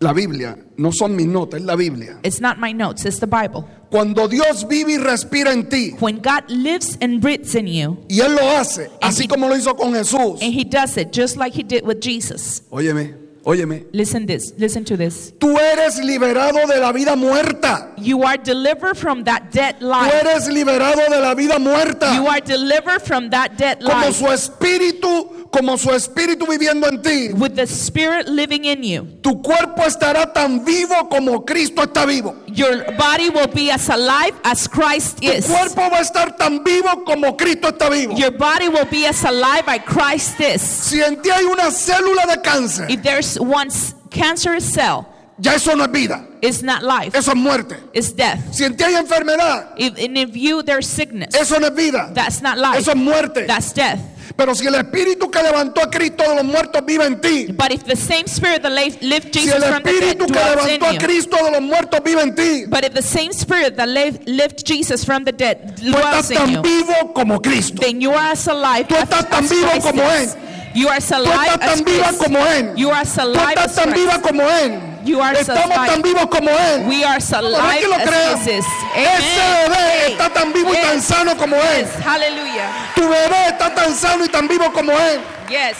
[SPEAKER 1] la Biblia, no son mis notas, es la Biblia.
[SPEAKER 2] It's not my notes, it's the Bible.
[SPEAKER 1] Cuando Dios vive y respira en ti,
[SPEAKER 2] When God lives and breathes in you,
[SPEAKER 1] y Él lo hace, así
[SPEAKER 2] he-
[SPEAKER 1] como lo hizo con Jesús.
[SPEAKER 2] and He does it just like He did with Jesus.
[SPEAKER 1] Óyeme, óyeme.
[SPEAKER 2] Listen this, listen to this.
[SPEAKER 1] Tú eres liberado de la vida muerta.
[SPEAKER 2] You are delivered from that dead
[SPEAKER 1] Tú
[SPEAKER 2] life.
[SPEAKER 1] eres liberado de la vida muerta.
[SPEAKER 2] You are delivered from that dead
[SPEAKER 1] Como
[SPEAKER 2] life
[SPEAKER 1] su espíritu, como su espíritu viviendo en ti.
[SPEAKER 2] with the Spirit living in you.
[SPEAKER 1] Tu cuerpo estará tan vivo como Cristo está vivo.
[SPEAKER 2] Your body will be as alive as Christ
[SPEAKER 1] Tu
[SPEAKER 2] is.
[SPEAKER 1] cuerpo va a estar tan vivo como Cristo está vivo.
[SPEAKER 2] Your body will be as alive as Christ is.
[SPEAKER 1] Si en ti hay una célula de cáncer,
[SPEAKER 2] If there's one cancerous cell,
[SPEAKER 1] ya eso no es vida,
[SPEAKER 2] it's not life,
[SPEAKER 1] eso es muerte.
[SPEAKER 2] it's death.
[SPEAKER 1] Si en ti hay enfermedad,
[SPEAKER 2] If, and if you there's sickness,
[SPEAKER 1] eso no es vida,
[SPEAKER 2] that's not life,
[SPEAKER 1] eso es muerte.
[SPEAKER 2] that's death.
[SPEAKER 1] Pero si el espíritu que levantó a Cristo de los muertos vive en ti,
[SPEAKER 2] But if the same spirit that lift, lift
[SPEAKER 1] si
[SPEAKER 2] Jesus
[SPEAKER 1] el
[SPEAKER 2] from the dead
[SPEAKER 1] espíritu que levantó a Cristo de los muertos vive en ti,
[SPEAKER 2] but if the same spirit that lift Jesus from the dead
[SPEAKER 1] tú estás
[SPEAKER 2] dwells in
[SPEAKER 1] tan
[SPEAKER 2] you,
[SPEAKER 1] vivo como Cristo.
[SPEAKER 2] then you are as alive
[SPEAKER 1] Tú estás tan vivo como. Él.
[SPEAKER 2] You are as
[SPEAKER 1] Tú
[SPEAKER 2] alive
[SPEAKER 1] estás
[SPEAKER 2] as
[SPEAKER 1] tan
[SPEAKER 2] Christ.
[SPEAKER 1] como Él.
[SPEAKER 2] You are as
[SPEAKER 1] Tú
[SPEAKER 2] alive
[SPEAKER 1] estás
[SPEAKER 2] as
[SPEAKER 1] tan
[SPEAKER 2] Christ. You are
[SPEAKER 1] Estamos tan vivos como Él.
[SPEAKER 2] We are alive
[SPEAKER 1] que lo
[SPEAKER 2] as
[SPEAKER 1] crean.
[SPEAKER 2] Jesus.
[SPEAKER 1] Ese bebé está tan vivo y tan
[SPEAKER 2] Yes.
[SPEAKER 1] sano como Él.
[SPEAKER 2] Hallelujah.
[SPEAKER 1] Tu bebé está tan sano y tan vivo como Él.
[SPEAKER 2] Yes.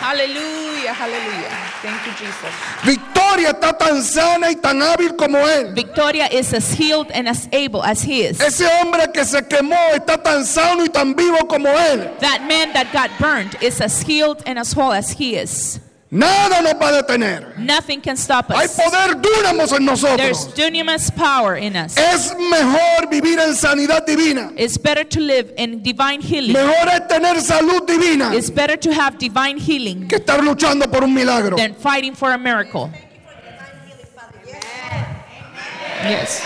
[SPEAKER 2] Hallelujah. Hallelujah. Thank you, Jesus.
[SPEAKER 1] Victoria está tan sana y tan hábil como Él.
[SPEAKER 2] Victoria is as healed and as able as he is.
[SPEAKER 1] Ese hombre que se quemó está tan sano y tan vivo como Él.
[SPEAKER 2] That man that got burned is as healed and as whole as he is.
[SPEAKER 1] Nada nos va a detener.
[SPEAKER 2] Nothing can stop
[SPEAKER 1] Hay
[SPEAKER 2] us.
[SPEAKER 1] poder dúnamos en
[SPEAKER 2] There's
[SPEAKER 1] nosotros.
[SPEAKER 2] dunamis power in us.
[SPEAKER 1] Es mejor vivir en sanidad divina.
[SPEAKER 2] It's better to live in divine healing.
[SPEAKER 1] Mejor es tener salud divina
[SPEAKER 2] It's better to have divine healing
[SPEAKER 1] que estar luchando por un milagro.
[SPEAKER 2] than fighting for a miracle. Yes.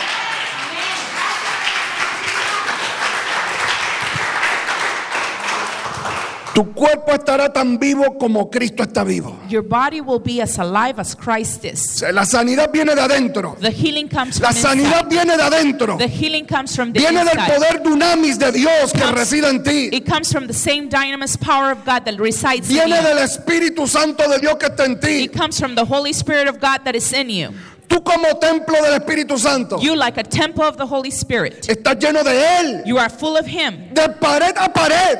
[SPEAKER 1] Tu cuerpo estará tan vivo como Cristo está vivo.
[SPEAKER 2] Your body will be as alive as Christ is.
[SPEAKER 1] La sanidad viene de adentro.
[SPEAKER 2] The healing comes
[SPEAKER 1] La
[SPEAKER 2] from
[SPEAKER 1] sanidad
[SPEAKER 2] inside.
[SPEAKER 1] viene de adentro.
[SPEAKER 2] The healing comes from the
[SPEAKER 1] Viene del
[SPEAKER 2] inside.
[SPEAKER 1] poder dunamis de Dios que
[SPEAKER 2] Comes-
[SPEAKER 1] reside en ti.
[SPEAKER 2] It comes from the same dynamis power of God that resides in
[SPEAKER 1] Viene
[SPEAKER 2] you.
[SPEAKER 1] del Espíritu Santo de Dios que está en ti.
[SPEAKER 2] It comes from the Holy Spirit of God that is in you.
[SPEAKER 1] Tú como templo del Espíritu Santo
[SPEAKER 2] You, like a temple of the Holy Spirit,
[SPEAKER 1] estás lleno de Él.
[SPEAKER 2] you are full of Him
[SPEAKER 1] De pared a pared.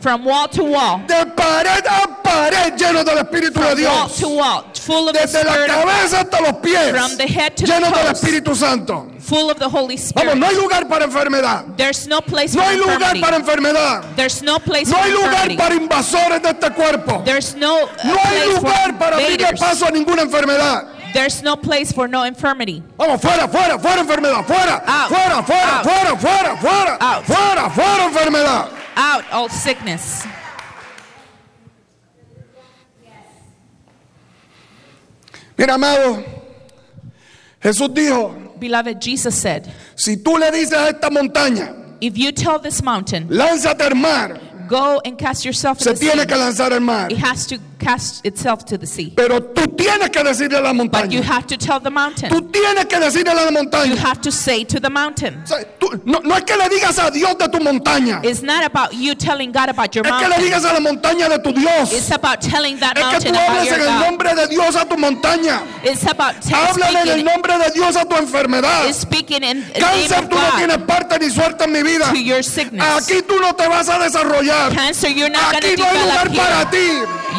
[SPEAKER 2] From wall to wall,
[SPEAKER 1] De pared a pared lleno del Espíritu de
[SPEAKER 2] wall
[SPEAKER 1] Dios.
[SPEAKER 2] to wall, full of the
[SPEAKER 1] Desde la
[SPEAKER 2] Spirit of God,
[SPEAKER 1] cabeza hasta los pies.
[SPEAKER 2] from the head to
[SPEAKER 1] Lleno
[SPEAKER 2] the
[SPEAKER 1] del Espíritu Santo.
[SPEAKER 2] full of the Holy
[SPEAKER 1] Vamos,
[SPEAKER 2] Spirit.
[SPEAKER 1] no hay lugar para enfermedad.
[SPEAKER 2] There's no place
[SPEAKER 1] No
[SPEAKER 2] for
[SPEAKER 1] hay lugar
[SPEAKER 2] infirmity.
[SPEAKER 1] para enfermedad.
[SPEAKER 2] There's no place
[SPEAKER 1] No
[SPEAKER 2] for
[SPEAKER 1] hay lugar
[SPEAKER 2] infirmity.
[SPEAKER 1] para invasores de este cuerpo.
[SPEAKER 2] There's no, uh,
[SPEAKER 1] No hay
[SPEAKER 2] place
[SPEAKER 1] lugar para
[SPEAKER 2] invaders.
[SPEAKER 1] paso a ninguna enfermedad.
[SPEAKER 2] There's no place for no infirmity.
[SPEAKER 1] Vamos, fuera, fuera, fuera enfermedad, fuera,
[SPEAKER 2] Out.
[SPEAKER 1] fuera, fuera,
[SPEAKER 2] Out.
[SPEAKER 1] fuera, fuera, fuera,
[SPEAKER 2] Out.
[SPEAKER 1] fuera, fuera enfermedad.
[SPEAKER 2] Out all sickness.
[SPEAKER 1] Mira, amado, Jesús dijo,
[SPEAKER 2] Beloved, Jesus said,
[SPEAKER 1] si tú le dices a esta montaña,
[SPEAKER 2] if you tell this mountain,
[SPEAKER 1] lánzate al mar,
[SPEAKER 2] go and cast yourself
[SPEAKER 1] se
[SPEAKER 2] in the sea,
[SPEAKER 1] tiene que lanzar al mar.
[SPEAKER 2] it has to cast itself to the sea.
[SPEAKER 1] Pero tú tienes que decirle a la
[SPEAKER 2] But you
[SPEAKER 1] montaña,
[SPEAKER 2] have to tell the mountain.
[SPEAKER 1] tú tienes que decirle a la
[SPEAKER 2] You
[SPEAKER 1] montaña.
[SPEAKER 2] have to say to the mountain.
[SPEAKER 1] O sea, tú- no, no es que le digas a Dios de tu montaña,
[SPEAKER 2] It's not about you telling God about your
[SPEAKER 1] es que le
[SPEAKER 2] mountain.
[SPEAKER 1] digas a la montaña de tu Dios.
[SPEAKER 2] It's about telling that
[SPEAKER 1] Es que
[SPEAKER 2] mountain
[SPEAKER 1] tú
[SPEAKER 2] about
[SPEAKER 1] hables
[SPEAKER 2] your
[SPEAKER 1] en el
[SPEAKER 2] God.
[SPEAKER 1] nombre de Dios a tu montaña.
[SPEAKER 2] It's about
[SPEAKER 1] Háblale en el
[SPEAKER 2] speaking,
[SPEAKER 1] nombre de Dios a tu enfermedad.
[SPEAKER 2] it's speaking in the name
[SPEAKER 1] Cáncer,
[SPEAKER 2] of
[SPEAKER 1] tú no
[SPEAKER 2] God
[SPEAKER 1] tienes parte ni suerte en mi vida.
[SPEAKER 2] to your sickness.
[SPEAKER 1] Aquí tú no te vas a
[SPEAKER 2] Cancer, you're not going
[SPEAKER 1] Aquí
[SPEAKER 2] to
[SPEAKER 1] no hay lugar
[SPEAKER 2] develop
[SPEAKER 1] para ti.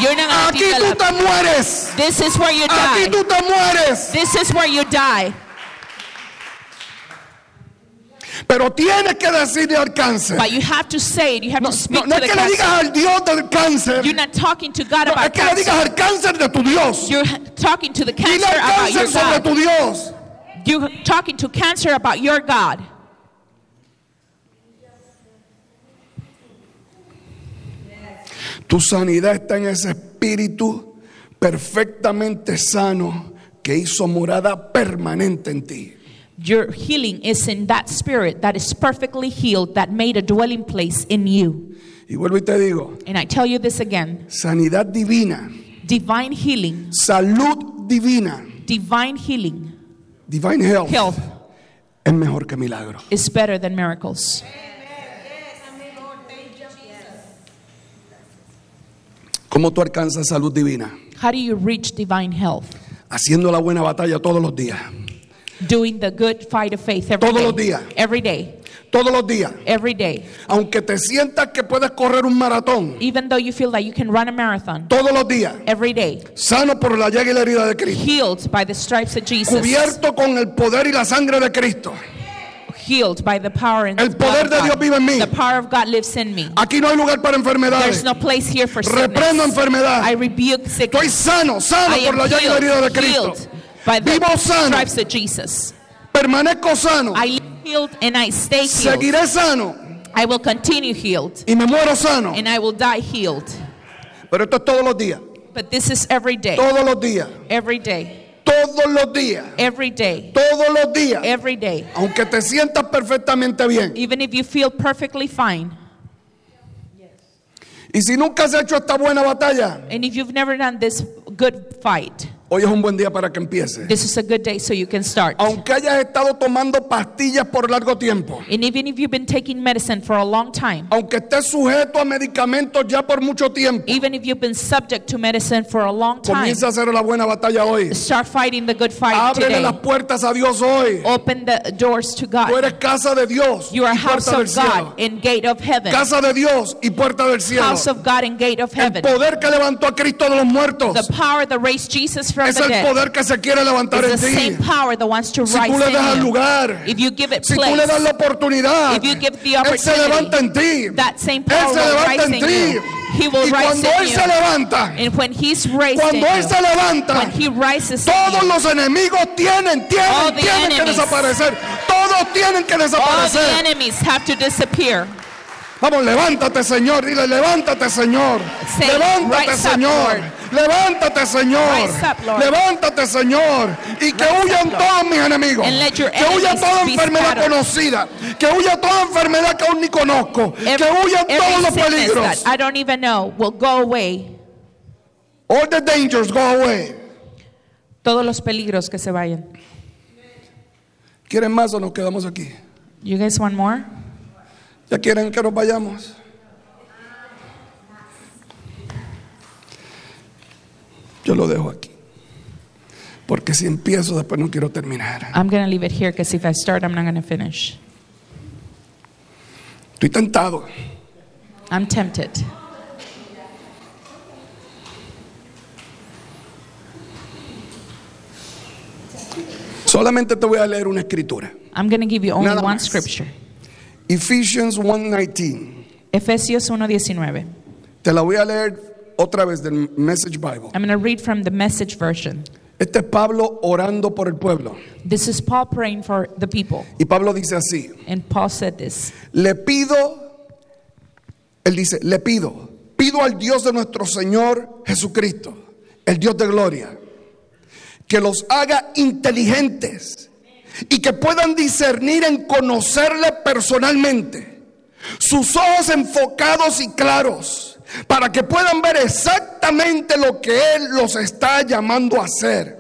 [SPEAKER 2] You're not going to
[SPEAKER 1] Aquí tú te mueres.
[SPEAKER 2] This is where you
[SPEAKER 1] Aquí
[SPEAKER 2] die.
[SPEAKER 1] tú te mueres.
[SPEAKER 2] This is where you die.
[SPEAKER 1] Pero tienes que decirle al cáncer.
[SPEAKER 2] But you have to say it. You have
[SPEAKER 1] No,
[SPEAKER 2] to speak
[SPEAKER 1] no
[SPEAKER 2] to
[SPEAKER 1] es
[SPEAKER 2] the
[SPEAKER 1] que le digas
[SPEAKER 2] cancer.
[SPEAKER 1] al Dios del cáncer.
[SPEAKER 2] You're not talking to God
[SPEAKER 1] No, es
[SPEAKER 2] about
[SPEAKER 1] que le digas
[SPEAKER 2] cancer.
[SPEAKER 1] al cáncer de tu Dios.
[SPEAKER 2] You're talking to the
[SPEAKER 1] Dile
[SPEAKER 2] cancer
[SPEAKER 1] al
[SPEAKER 2] about your
[SPEAKER 1] cáncer sobre
[SPEAKER 2] God.
[SPEAKER 1] tu Dios.
[SPEAKER 2] You're talking to cancer about your God.
[SPEAKER 1] Tu sanidad está en ese espíritu perfectamente sano que hizo morada permanente en ti.
[SPEAKER 2] Your healing is in that spirit that is perfectly healed, that made a dwelling place in you.
[SPEAKER 1] Y vuelvo y te digo,
[SPEAKER 2] And I tell you this again
[SPEAKER 1] sanidad divina,
[SPEAKER 2] divine healing,
[SPEAKER 1] salud divina,
[SPEAKER 2] divine healing,
[SPEAKER 1] divine health,
[SPEAKER 2] health
[SPEAKER 1] es mejor que milagro.
[SPEAKER 2] is better than miracles.
[SPEAKER 1] ¿Cómo tú alcanzas salud divina?
[SPEAKER 2] How do you reach divine health?
[SPEAKER 1] haciendo la buena batalla todos los días.
[SPEAKER 2] doing the good fight of faith every
[SPEAKER 1] Todos los
[SPEAKER 2] day.
[SPEAKER 1] días.
[SPEAKER 2] Every day.
[SPEAKER 1] Todos los días.
[SPEAKER 2] Every day.
[SPEAKER 1] Aunque te sientas que puedes correr un maratón,
[SPEAKER 2] Even though you feel that you can run a marathon
[SPEAKER 1] todos los días.
[SPEAKER 2] every day,
[SPEAKER 1] Sano por la llaga y la herida de Cristo.
[SPEAKER 2] healed by the stripes of Jesus,
[SPEAKER 1] Cubierto con el poder y la sangre de Cristo.
[SPEAKER 2] Healed by the power and
[SPEAKER 1] El poder
[SPEAKER 2] of
[SPEAKER 1] de
[SPEAKER 2] God.
[SPEAKER 1] Dios vive en mí.
[SPEAKER 2] The power of God lives in me.
[SPEAKER 1] Aquí no hay lugar para
[SPEAKER 2] There's no place here for sickness.
[SPEAKER 1] Reprendo enfermedad.
[SPEAKER 2] I rebuke
[SPEAKER 1] Estoy
[SPEAKER 2] sickness.
[SPEAKER 1] sano, sano
[SPEAKER 2] I
[SPEAKER 1] por la
[SPEAKER 2] am
[SPEAKER 1] llaga herida de
[SPEAKER 2] healed,
[SPEAKER 1] Cristo.
[SPEAKER 2] by the
[SPEAKER 1] Vivo sano.
[SPEAKER 2] stripes of Jesus.
[SPEAKER 1] Permanezco sano.
[SPEAKER 2] I healed and I stay healed.
[SPEAKER 1] Seguiré sano
[SPEAKER 2] I will continue healed
[SPEAKER 1] y me muero sano.
[SPEAKER 2] and I will die healed.
[SPEAKER 1] Pero esto es todos los días.
[SPEAKER 2] But this is every day.
[SPEAKER 1] Todos los días.
[SPEAKER 2] Every day.
[SPEAKER 1] Todos los días.
[SPEAKER 2] Every day.
[SPEAKER 1] Todos los días.
[SPEAKER 2] Every day.
[SPEAKER 1] Aunque te sientas perfectamente bien.
[SPEAKER 2] Even if you feel perfectly fine.
[SPEAKER 1] Y si nunca has hecho esta buena batalla,
[SPEAKER 2] And if you've never done this good fight,
[SPEAKER 1] hoy es un buen día para que empiece.
[SPEAKER 2] this is a good day so you can start.
[SPEAKER 1] Aunque hayas estado tomando pastillas por largo tiempo,
[SPEAKER 2] And even if you've been taking medicine for a long time,
[SPEAKER 1] aunque estés sujeto a medicamentos ya por mucho tiempo,
[SPEAKER 2] even if you've been subject to medicine for a long time,
[SPEAKER 1] comienza a hacer la buena batalla hoy.
[SPEAKER 2] start fighting the good fight
[SPEAKER 1] Ábrele
[SPEAKER 2] today.
[SPEAKER 1] las puertas a Dios hoy.
[SPEAKER 2] Open the doors to
[SPEAKER 1] Tú
[SPEAKER 2] God.
[SPEAKER 1] eres casa de Dios
[SPEAKER 2] You are house of. God and gate of heaven.
[SPEAKER 1] Casa de Dios y puerta del cielo.
[SPEAKER 2] House of God and gate of
[SPEAKER 1] El
[SPEAKER 2] heaven.
[SPEAKER 1] poder que levantó a Cristo de los muertos
[SPEAKER 2] The power that raised Jesus from
[SPEAKER 1] es
[SPEAKER 2] the
[SPEAKER 1] el
[SPEAKER 2] dead
[SPEAKER 1] poder que se quiere levantar en
[SPEAKER 2] is the
[SPEAKER 1] ti.
[SPEAKER 2] same power that wants to
[SPEAKER 1] Si tú le das el lugar,
[SPEAKER 2] If you give it
[SPEAKER 1] si tú le das la oportunidad,
[SPEAKER 2] If you give the
[SPEAKER 1] Él se levanta en ti.
[SPEAKER 2] that same
[SPEAKER 1] Él
[SPEAKER 2] power
[SPEAKER 1] se levanta en ti.
[SPEAKER 2] He will
[SPEAKER 1] Y
[SPEAKER 2] rise
[SPEAKER 1] cuando Él se levanta,
[SPEAKER 2] And when He's raised in
[SPEAKER 1] cuando Él se levanta,
[SPEAKER 2] when He rises in
[SPEAKER 1] todos los enemigos tienen,
[SPEAKER 2] All
[SPEAKER 1] tienen,
[SPEAKER 2] the
[SPEAKER 1] tienen que desaparecer. Todos tienen que
[SPEAKER 2] all the
[SPEAKER 1] desaparecer.
[SPEAKER 2] enemies have to disappear.
[SPEAKER 1] Vamos, levántate, Señor. Dile, levántate, Señor. Levántate,
[SPEAKER 2] "Rise up,
[SPEAKER 1] Señor.
[SPEAKER 2] Lord."
[SPEAKER 1] Levántate, Señor.
[SPEAKER 2] Up.
[SPEAKER 1] Levántate, Señor. Y que
[SPEAKER 2] Rise
[SPEAKER 1] huyan
[SPEAKER 2] up,
[SPEAKER 1] todos mis enemigos. Que huya toda enfermedad
[SPEAKER 2] scattered.
[SPEAKER 1] conocida. Que huya toda enfermedad que aún ni conozco.
[SPEAKER 2] Every,
[SPEAKER 1] que huyan todos los peligros.
[SPEAKER 2] I don't even know will go away.
[SPEAKER 1] All the dangers go away.
[SPEAKER 2] Todos los peligros que se vayan.
[SPEAKER 1] ¿Quieren más o nos quedamos aquí?
[SPEAKER 2] You guys want more?
[SPEAKER 1] ¿Ya quieren que nos vayamos? Yo lo dejo aquí. Porque si empiezo después no quiero terminar.
[SPEAKER 2] I'm going to leave it here because if I start, I'm not going to finish.
[SPEAKER 1] Estoy tentado.
[SPEAKER 2] I'm tempted.
[SPEAKER 1] Solamente te voy a leer una escritura.
[SPEAKER 2] I'm going to give you only
[SPEAKER 1] Nada
[SPEAKER 2] one
[SPEAKER 1] más.
[SPEAKER 2] scripture.
[SPEAKER 1] Ephesians 1:19.
[SPEAKER 2] Efesios 1:19.
[SPEAKER 1] Te la voy a leer otra vez del Message Bible.
[SPEAKER 2] I'm going to read from the message version.
[SPEAKER 1] Este es Pablo orando por el pueblo.
[SPEAKER 2] This is Paul praying for the people.
[SPEAKER 1] Y Pablo dice así,
[SPEAKER 2] And Paul said this
[SPEAKER 1] le pido, él dice, le pido, pido al Dios de nuestro Señor Jesucristo, el Dios de gloria, que los haga inteligentes y que puedan discernir en conocerle personalmente, sus ojos enfocados y claros, para que puedan ver exactamente lo que Él los está llamando a hacer.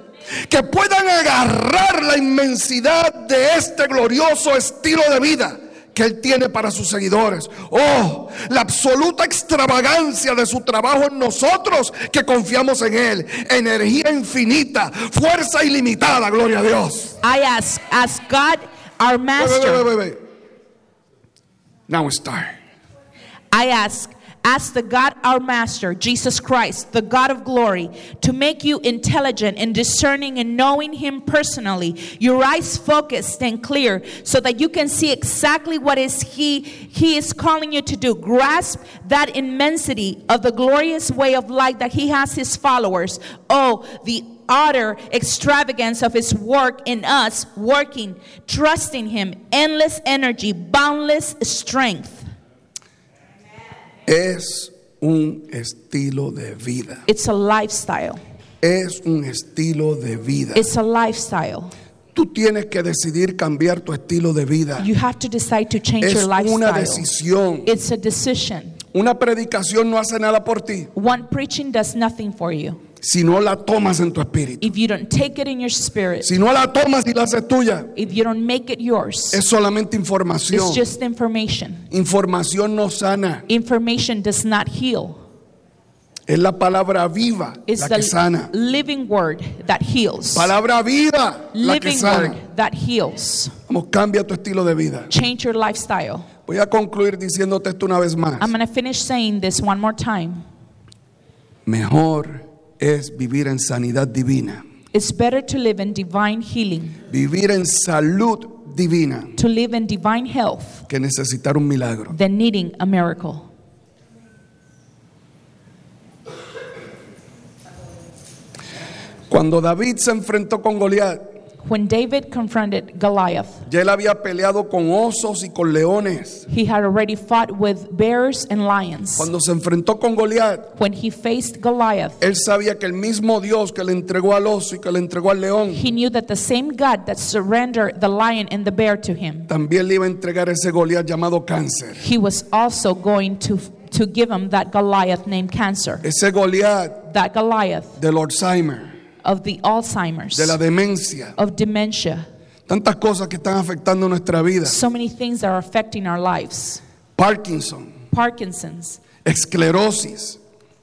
[SPEAKER 1] Que puedan agarrar la inmensidad de este glorioso estilo de vida que Él tiene para sus seguidores. Oh, la absoluta extravagancia de su trabajo en nosotros que confiamos en Él. Energía infinita, fuerza ilimitada, gloria a Dios.
[SPEAKER 2] I ask, ask God, our master.
[SPEAKER 1] wait, wait, wait. Now we start.
[SPEAKER 2] I ask, ask the God, our Master, Jesus Christ, the God of glory, to make you intelligent and discerning and knowing Him personally, your eyes focused and clear, so that you can see exactly what is He He is calling you to do. Grasp that immensity of the glorious way of life that He has His followers. Oh, the utter extravagance of his work in us, working, trusting him, endless energy, boundless strength.
[SPEAKER 1] Es un estilo de vida.
[SPEAKER 2] It's a lifestyle.
[SPEAKER 1] Es un estilo de vida.
[SPEAKER 2] It's a lifestyle.
[SPEAKER 1] Tú tienes que decidir cambiar tu estilo de vida.
[SPEAKER 2] You have to decide to change
[SPEAKER 1] Es
[SPEAKER 2] your
[SPEAKER 1] una
[SPEAKER 2] lifestyle.
[SPEAKER 1] decisión.
[SPEAKER 2] It's a decision.
[SPEAKER 1] Una predicación no hace nada por ti
[SPEAKER 2] One preaching does nothing for you
[SPEAKER 1] si no la tomas en tu espíritu.
[SPEAKER 2] if you don't take it in your spirit,
[SPEAKER 1] Si no la tomas y la haces tuya,
[SPEAKER 2] if you don't make it yours.
[SPEAKER 1] es solamente información.
[SPEAKER 2] It's just information.
[SPEAKER 1] Información no sana.
[SPEAKER 2] Information does not heal.
[SPEAKER 1] Es la palabra viva
[SPEAKER 2] It's
[SPEAKER 1] la que sana.
[SPEAKER 2] living word that heals.
[SPEAKER 1] Palabra viva la que
[SPEAKER 2] Living
[SPEAKER 1] sana.
[SPEAKER 2] word that heals.
[SPEAKER 1] Vamos, cambia tu estilo de vida.
[SPEAKER 2] Change your lifestyle.
[SPEAKER 1] Voy a concluir diciéndote esto una vez más.
[SPEAKER 2] I'm going to finish saying this one more time.
[SPEAKER 1] Mejor es vivir en sanidad divina,
[SPEAKER 2] It's better to live in divine healing,
[SPEAKER 1] vivir en salud divina,
[SPEAKER 2] to live in divine health,
[SPEAKER 1] que necesitar un milagro.
[SPEAKER 2] than needing a miracle.
[SPEAKER 1] Cuando David se enfrentó con Goliat,
[SPEAKER 2] When David confronted Goliath,
[SPEAKER 1] ya él había peleado con osos y con leones.
[SPEAKER 2] he had already fought with bears and lions.
[SPEAKER 1] Cuando se enfrentó con Goliat,
[SPEAKER 2] When he faced Goliath,
[SPEAKER 1] él sabía que el mismo Dios que le entregó al oso y que le entregó al león,
[SPEAKER 2] he knew that the same God that surrendered the lion and the bear to him,
[SPEAKER 1] también le iba a entregar ese Goliat llamado cáncer.
[SPEAKER 2] he was also going to, to give him that Goliath named cancer,
[SPEAKER 1] Ese Goliat
[SPEAKER 2] that Goliath
[SPEAKER 1] del Alzheimer,
[SPEAKER 2] of the Alzheimer's,
[SPEAKER 1] de la demencia,
[SPEAKER 2] of dementia.
[SPEAKER 1] tantas cosas que están afectando nuestra vida.
[SPEAKER 2] So many things that are affecting our lives.
[SPEAKER 1] Parkinson,
[SPEAKER 2] Parkinson's,
[SPEAKER 1] esclerosis,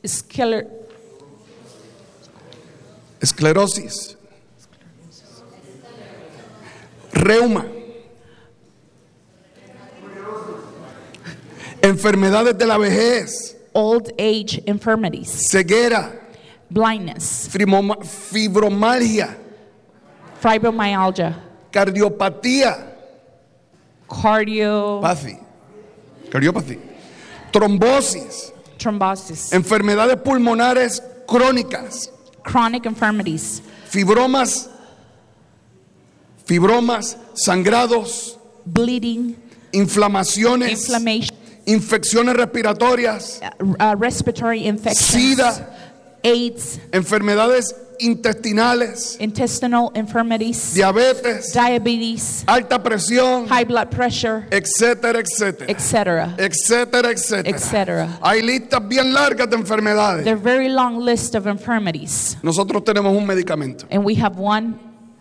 [SPEAKER 2] scler-
[SPEAKER 1] esclerosis, reuma, enfermedades de la vejez,
[SPEAKER 2] old age infirmities,
[SPEAKER 1] ceguera,
[SPEAKER 2] blindness,
[SPEAKER 1] fibroma- fibromalgia,
[SPEAKER 2] fibromyalgia,
[SPEAKER 1] cardiopatía,
[SPEAKER 2] cardio,
[SPEAKER 1] Pathy, cardiopatía, trombosis,
[SPEAKER 2] thrombosis,
[SPEAKER 1] enfermedades pulmonares crónicas,
[SPEAKER 2] chronic infirmities,
[SPEAKER 1] fibromas, fibromas, sangrados,
[SPEAKER 2] bleeding,
[SPEAKER 1] inflamaciones,
[SPEAKER 2] inflammation,
[SPEAKER 1] infecciones respiratorias,
[SPEAKER 2] uh, uh, respiratory infections,
[SPEAKER 1] Sida.
[SPEAKER 2] AIDS,
[SPEAKER 1] enfermedades intestinales,
[SPEAKER 2] intestinal infirmities,
[SPEAKER 1] diabetes,
[SPEAKER 2] diabetes,
[SPEAKER 1] alta presión,
[SPEAKER 2] high blood pressure,
[SPEAKER 1] etcétera, etcétera,
[SPEAKER 2] etc.
[SPEAKER 1] etcétera, etcétera.
[SPEAKER 2] Etcétera.
[SPEAKER 1] Hay listas bien largas de enfermedades.
[SPEAKER 2] They're very long list of infirmities,
[SPEAKER 1] Nosotros tenemos un medicamento.
[SPEAKER 2] and we have one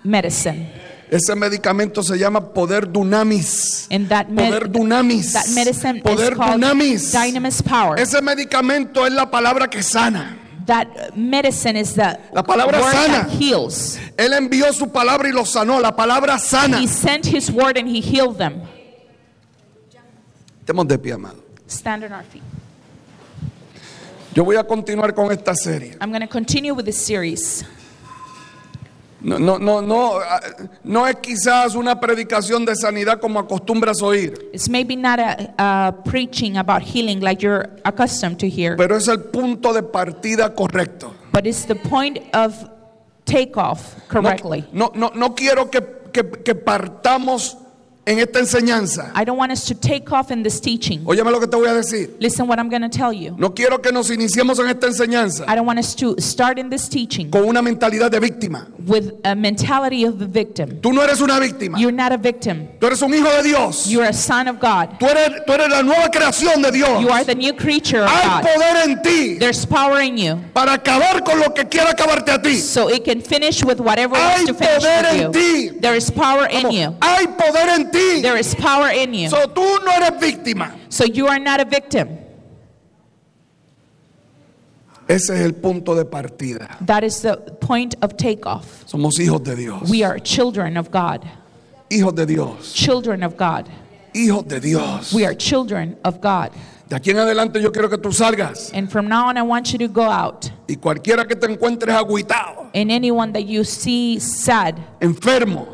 [SPEAKER 2] medicine,
[SPEAKER 1] Ese medicamento se llama poder dunamis. Poder dunamis.
[SPEAKER 2] that medicine
[SPEAKER 1] Poder
[SPEAKER 2] is called
[SPEAKER 1] dunamis.
[SPEAKER 2] dynamis power.
[SPEAKER 1] Ese medicamento es la palabra que sana.
[SPEAKER 2] That medicine is the
[SPEAKER 1] La palabra
[SPEAKER 2] word
[SPEAKER 1] sana.
[SPEAKER 2] that heals.
[SPEAKER 1] Él envió su palabra y lo sanó. La palabra sana.
[SPEAKER 2] He sent his word and he healed them.
[SPEAKER 1] Estemos de pie, amado.
[SPEAKER 2] Stand on our feet.
[SPEAKER 1] Yo voy a continuar con esta serie.
[SPEAKER 2] I'm going to continue with this series.
[SPEAKER 1] No, no, no, no, ah, no es quizás una predicación de sanidad como acostumbras oír,
[SPEAKER 2] It's maybe not a, a preaching about healing like you're accustomed to hear,
[SPEAKER 1] pero es el punto de partida correcto.
[SPEAKER 2] but it's the point of takeoff
[SPEAKER 1] No,
[SPEAKER 2] correctly.
[SPEAKER 1] no, no, no quiero que, que- que partamos en esta enseñanza.
[SPEAKER 2] I don't want us to take off in this teaching.
[SPEAKER 1] Óyeme lo que te voy a decir.
[SPEAKER 2] Listen what I'm going to tell you.
[SPEAKER 1] No quiero que nos iniciemos en esta enseñanza
[SPEAKER 2] I don't want us to start in this teaching
[SPEAKER 1] con una mentalidad de víctima.
[SPEAKER 2] with a mentality of the victim.
[SPEAKER 1] Tú no eres una víctima.
[SPEAKER 2] You're not a victim.
[SPEAKER 1] Tú eres un hijo de Dios.
[SPEAKER 2] You're a son of God.
[SPEAKER 1] Tú eres, tú eres la nueva creación de Dios.
[SPEAKER 2] You are the new creature of
[SPEAKER 1] Hay
[SPEAKER 2] God.
[SPEAKER 1] poder en ti
[SPEAKER 2] There's power in you.
[SPEAKER 1] para acabar con lo que quiera acabarte a ti.
[SPEAKER 2] So it can finish with whatever
[SPEAKER 1] Hay
[SPEAKER 2] wants to finish
[SPEAKER 1] poder en ti.
[SPEAKER 2] There is power in you.
[SPEAKER 1] Hay poder en ti.
[SPEAKER 2] There is power in you.
[SPEAKER 1] So, tú no eres víctima.
[SPEAKER 2] So you are not a victim.
[SPEAKER 1] Ese es el punto de partida.
[SPEAKER 2] That is the point of takeoff.
[SPEAKER 1] Somos hijos de Dios.
[SPEAKER 2] We are children of God.
[SPEAKER 1] Hijos de Dios.
[SPEAKER 2] Children of God.
[SPEAKER 1] Hijos de Dios.
[SPEAKER 2] We are children of God.
[SPEAKER 1] De aquí en adelante yo quiero que tú salgas
[SPEAKER 2] And from now on, I want you to go out.
[SPEAKER 1] y cualquiera que te encuentres agüitado,
[SPEAKER 2] And anyone that you see sad,
[SPEAKER 1] enfermo,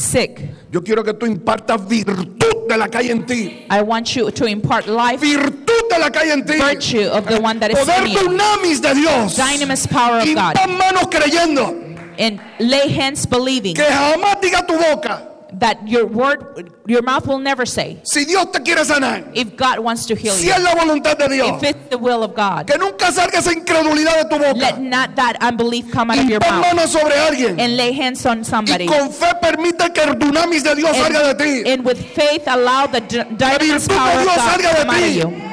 [SPEAKER 2] sick,
[SPEAKER 1] yo quiero que tú impartas virtud de la hay en ti.
[SPEAKER 2] I want you to impart life,
[SPEAKER 1] Virtud de la hay en ti.
[SPEAKER 2] virtue of the one that is
[SPEAKER 1] Poder dunamis de Dios.
[SPEAKER 2] Dynamis power of God.
[SPEAKER 1] Manos creyendo
[SPEAKER 2] And lay hands believing
[SPEAKER 1] que jamás diga tu boca
[SPEAKER 2] that your word, your mouth will never say,
[SPEAKER 1] si Dios te quiere sanar.
[SPEAKER 2] if God wants to heal
[SPEAKER 1] Si
[SPEAKER 2] you,
[SPEAKER 1] es la voluntad de Dios.
[SPEAKER 2] if it's the will of God.
[SPEAKER 1] Que nunca salga esa incredulidad de tu
[SPEAKER 2] Let not that unbelief come out of your mouth.
[SPEAKER 1] manos sobre alguien.
[SPEAKER 2] And lay hands on
[SPEAKER 1] Y
[SPEAKER 2] somebody.
[SPEAKER 1] con fe permite que el dunamis de Dios salga de
[SPEAKER 2] And,
[SPEAKER 1] ti.
[SPEAKER 2] and with faith, allow the d- dynamis power of God to come out of you.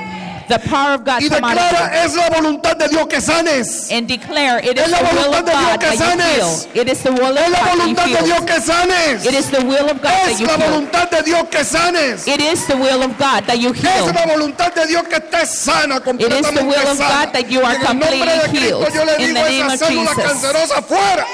[SPEAKER 2] The power of God
[SPEAKER 1] Y
[SPEAKER 2] come out of you.
[SPEAKER 1] declara, es la voluntad de Dios que sanes.
[SPEAKER 2] And declare it is
[SPEAKER 1] Es la
[SPEAKER 2] the will
[SPEAKER 1] voluntad
[SPEAKER 2] of
[SPEAKER 1] de Dios
[SPEAKER 2] God
[SPEAKER 1] que
[SPEAKER 2] that you
[SPEAKER 1] sanes.
[SPEAKER 2] It is the will of
[SPEAKER 1] Es la
[SPEAKER 2] God that
[SPEAKER 1] voluntad
[SPEAKER 2] you
[SPEAKER 1] de Dios
[SPEAKER 2] heal.
[SPEAKER 1] que sanes.
[SPEAKER 2] It is the will of God that
[SPEAKER 1] Es
[SPEAKER 2] you
[SPEAKER 1] la
[SPEAKER 2] heal.
[SPEAKER 1] voluntad de Dios que sanes.
[SPEAKER 2] It is the will of God that you
[SPEAKER 1] Es
[SPEAKER 2] heal.
[SPEAKER 1] la voluntad de Dios que estés sana, completamente
[SPEAKER 2] will of. God that you are
[SPEAKER 1] en el nombre de
[SPEAKER 2] completely healed. In the name of Jesus.
[SPEAKER 1] cancerosa fuera.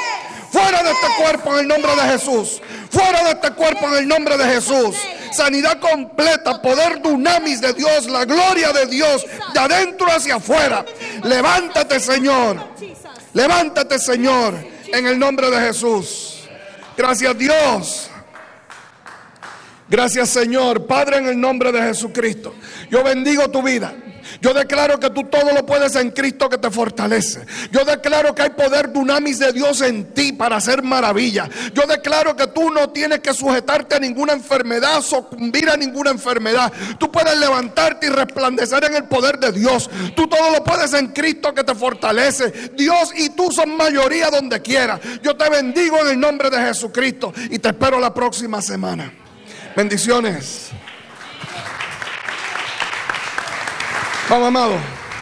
[SPEAKER 1] Fuera de este cuerpo en el nombre de Jesús. Fuera de este cuerpo en el nombre de Jesús. Sanidad completa, poder dunamis de Dios, la gloria de Dios, de adentro hacia afuera. Levántate, Señor. Levántate, Señor, en el nombre de Jesús. Gracias, Dios. Gracias Señor, Padre, en el nombre de Jesucristo. Yo bendigo tu vida. Yo declaro que tú todo lo puedes en Cristo que te fortalece. Yo declaro que hay poder dunamis de Dios en ti para hacer maravilla. Yo declaro que tú no tienes que sujetarte a ninguna enfermedad, sucumbir a ninguna enfermedad. Tú puedes levantarte y resplandecer en el poder de Dios. Tú todo lo puedes en Cristo que te fortalece. Dios y tú son mayoría donde quiera. Yo te bendigo en el nombre de Jesucristo y te espero la próxima semana. Bendiciones. Vamos, amado.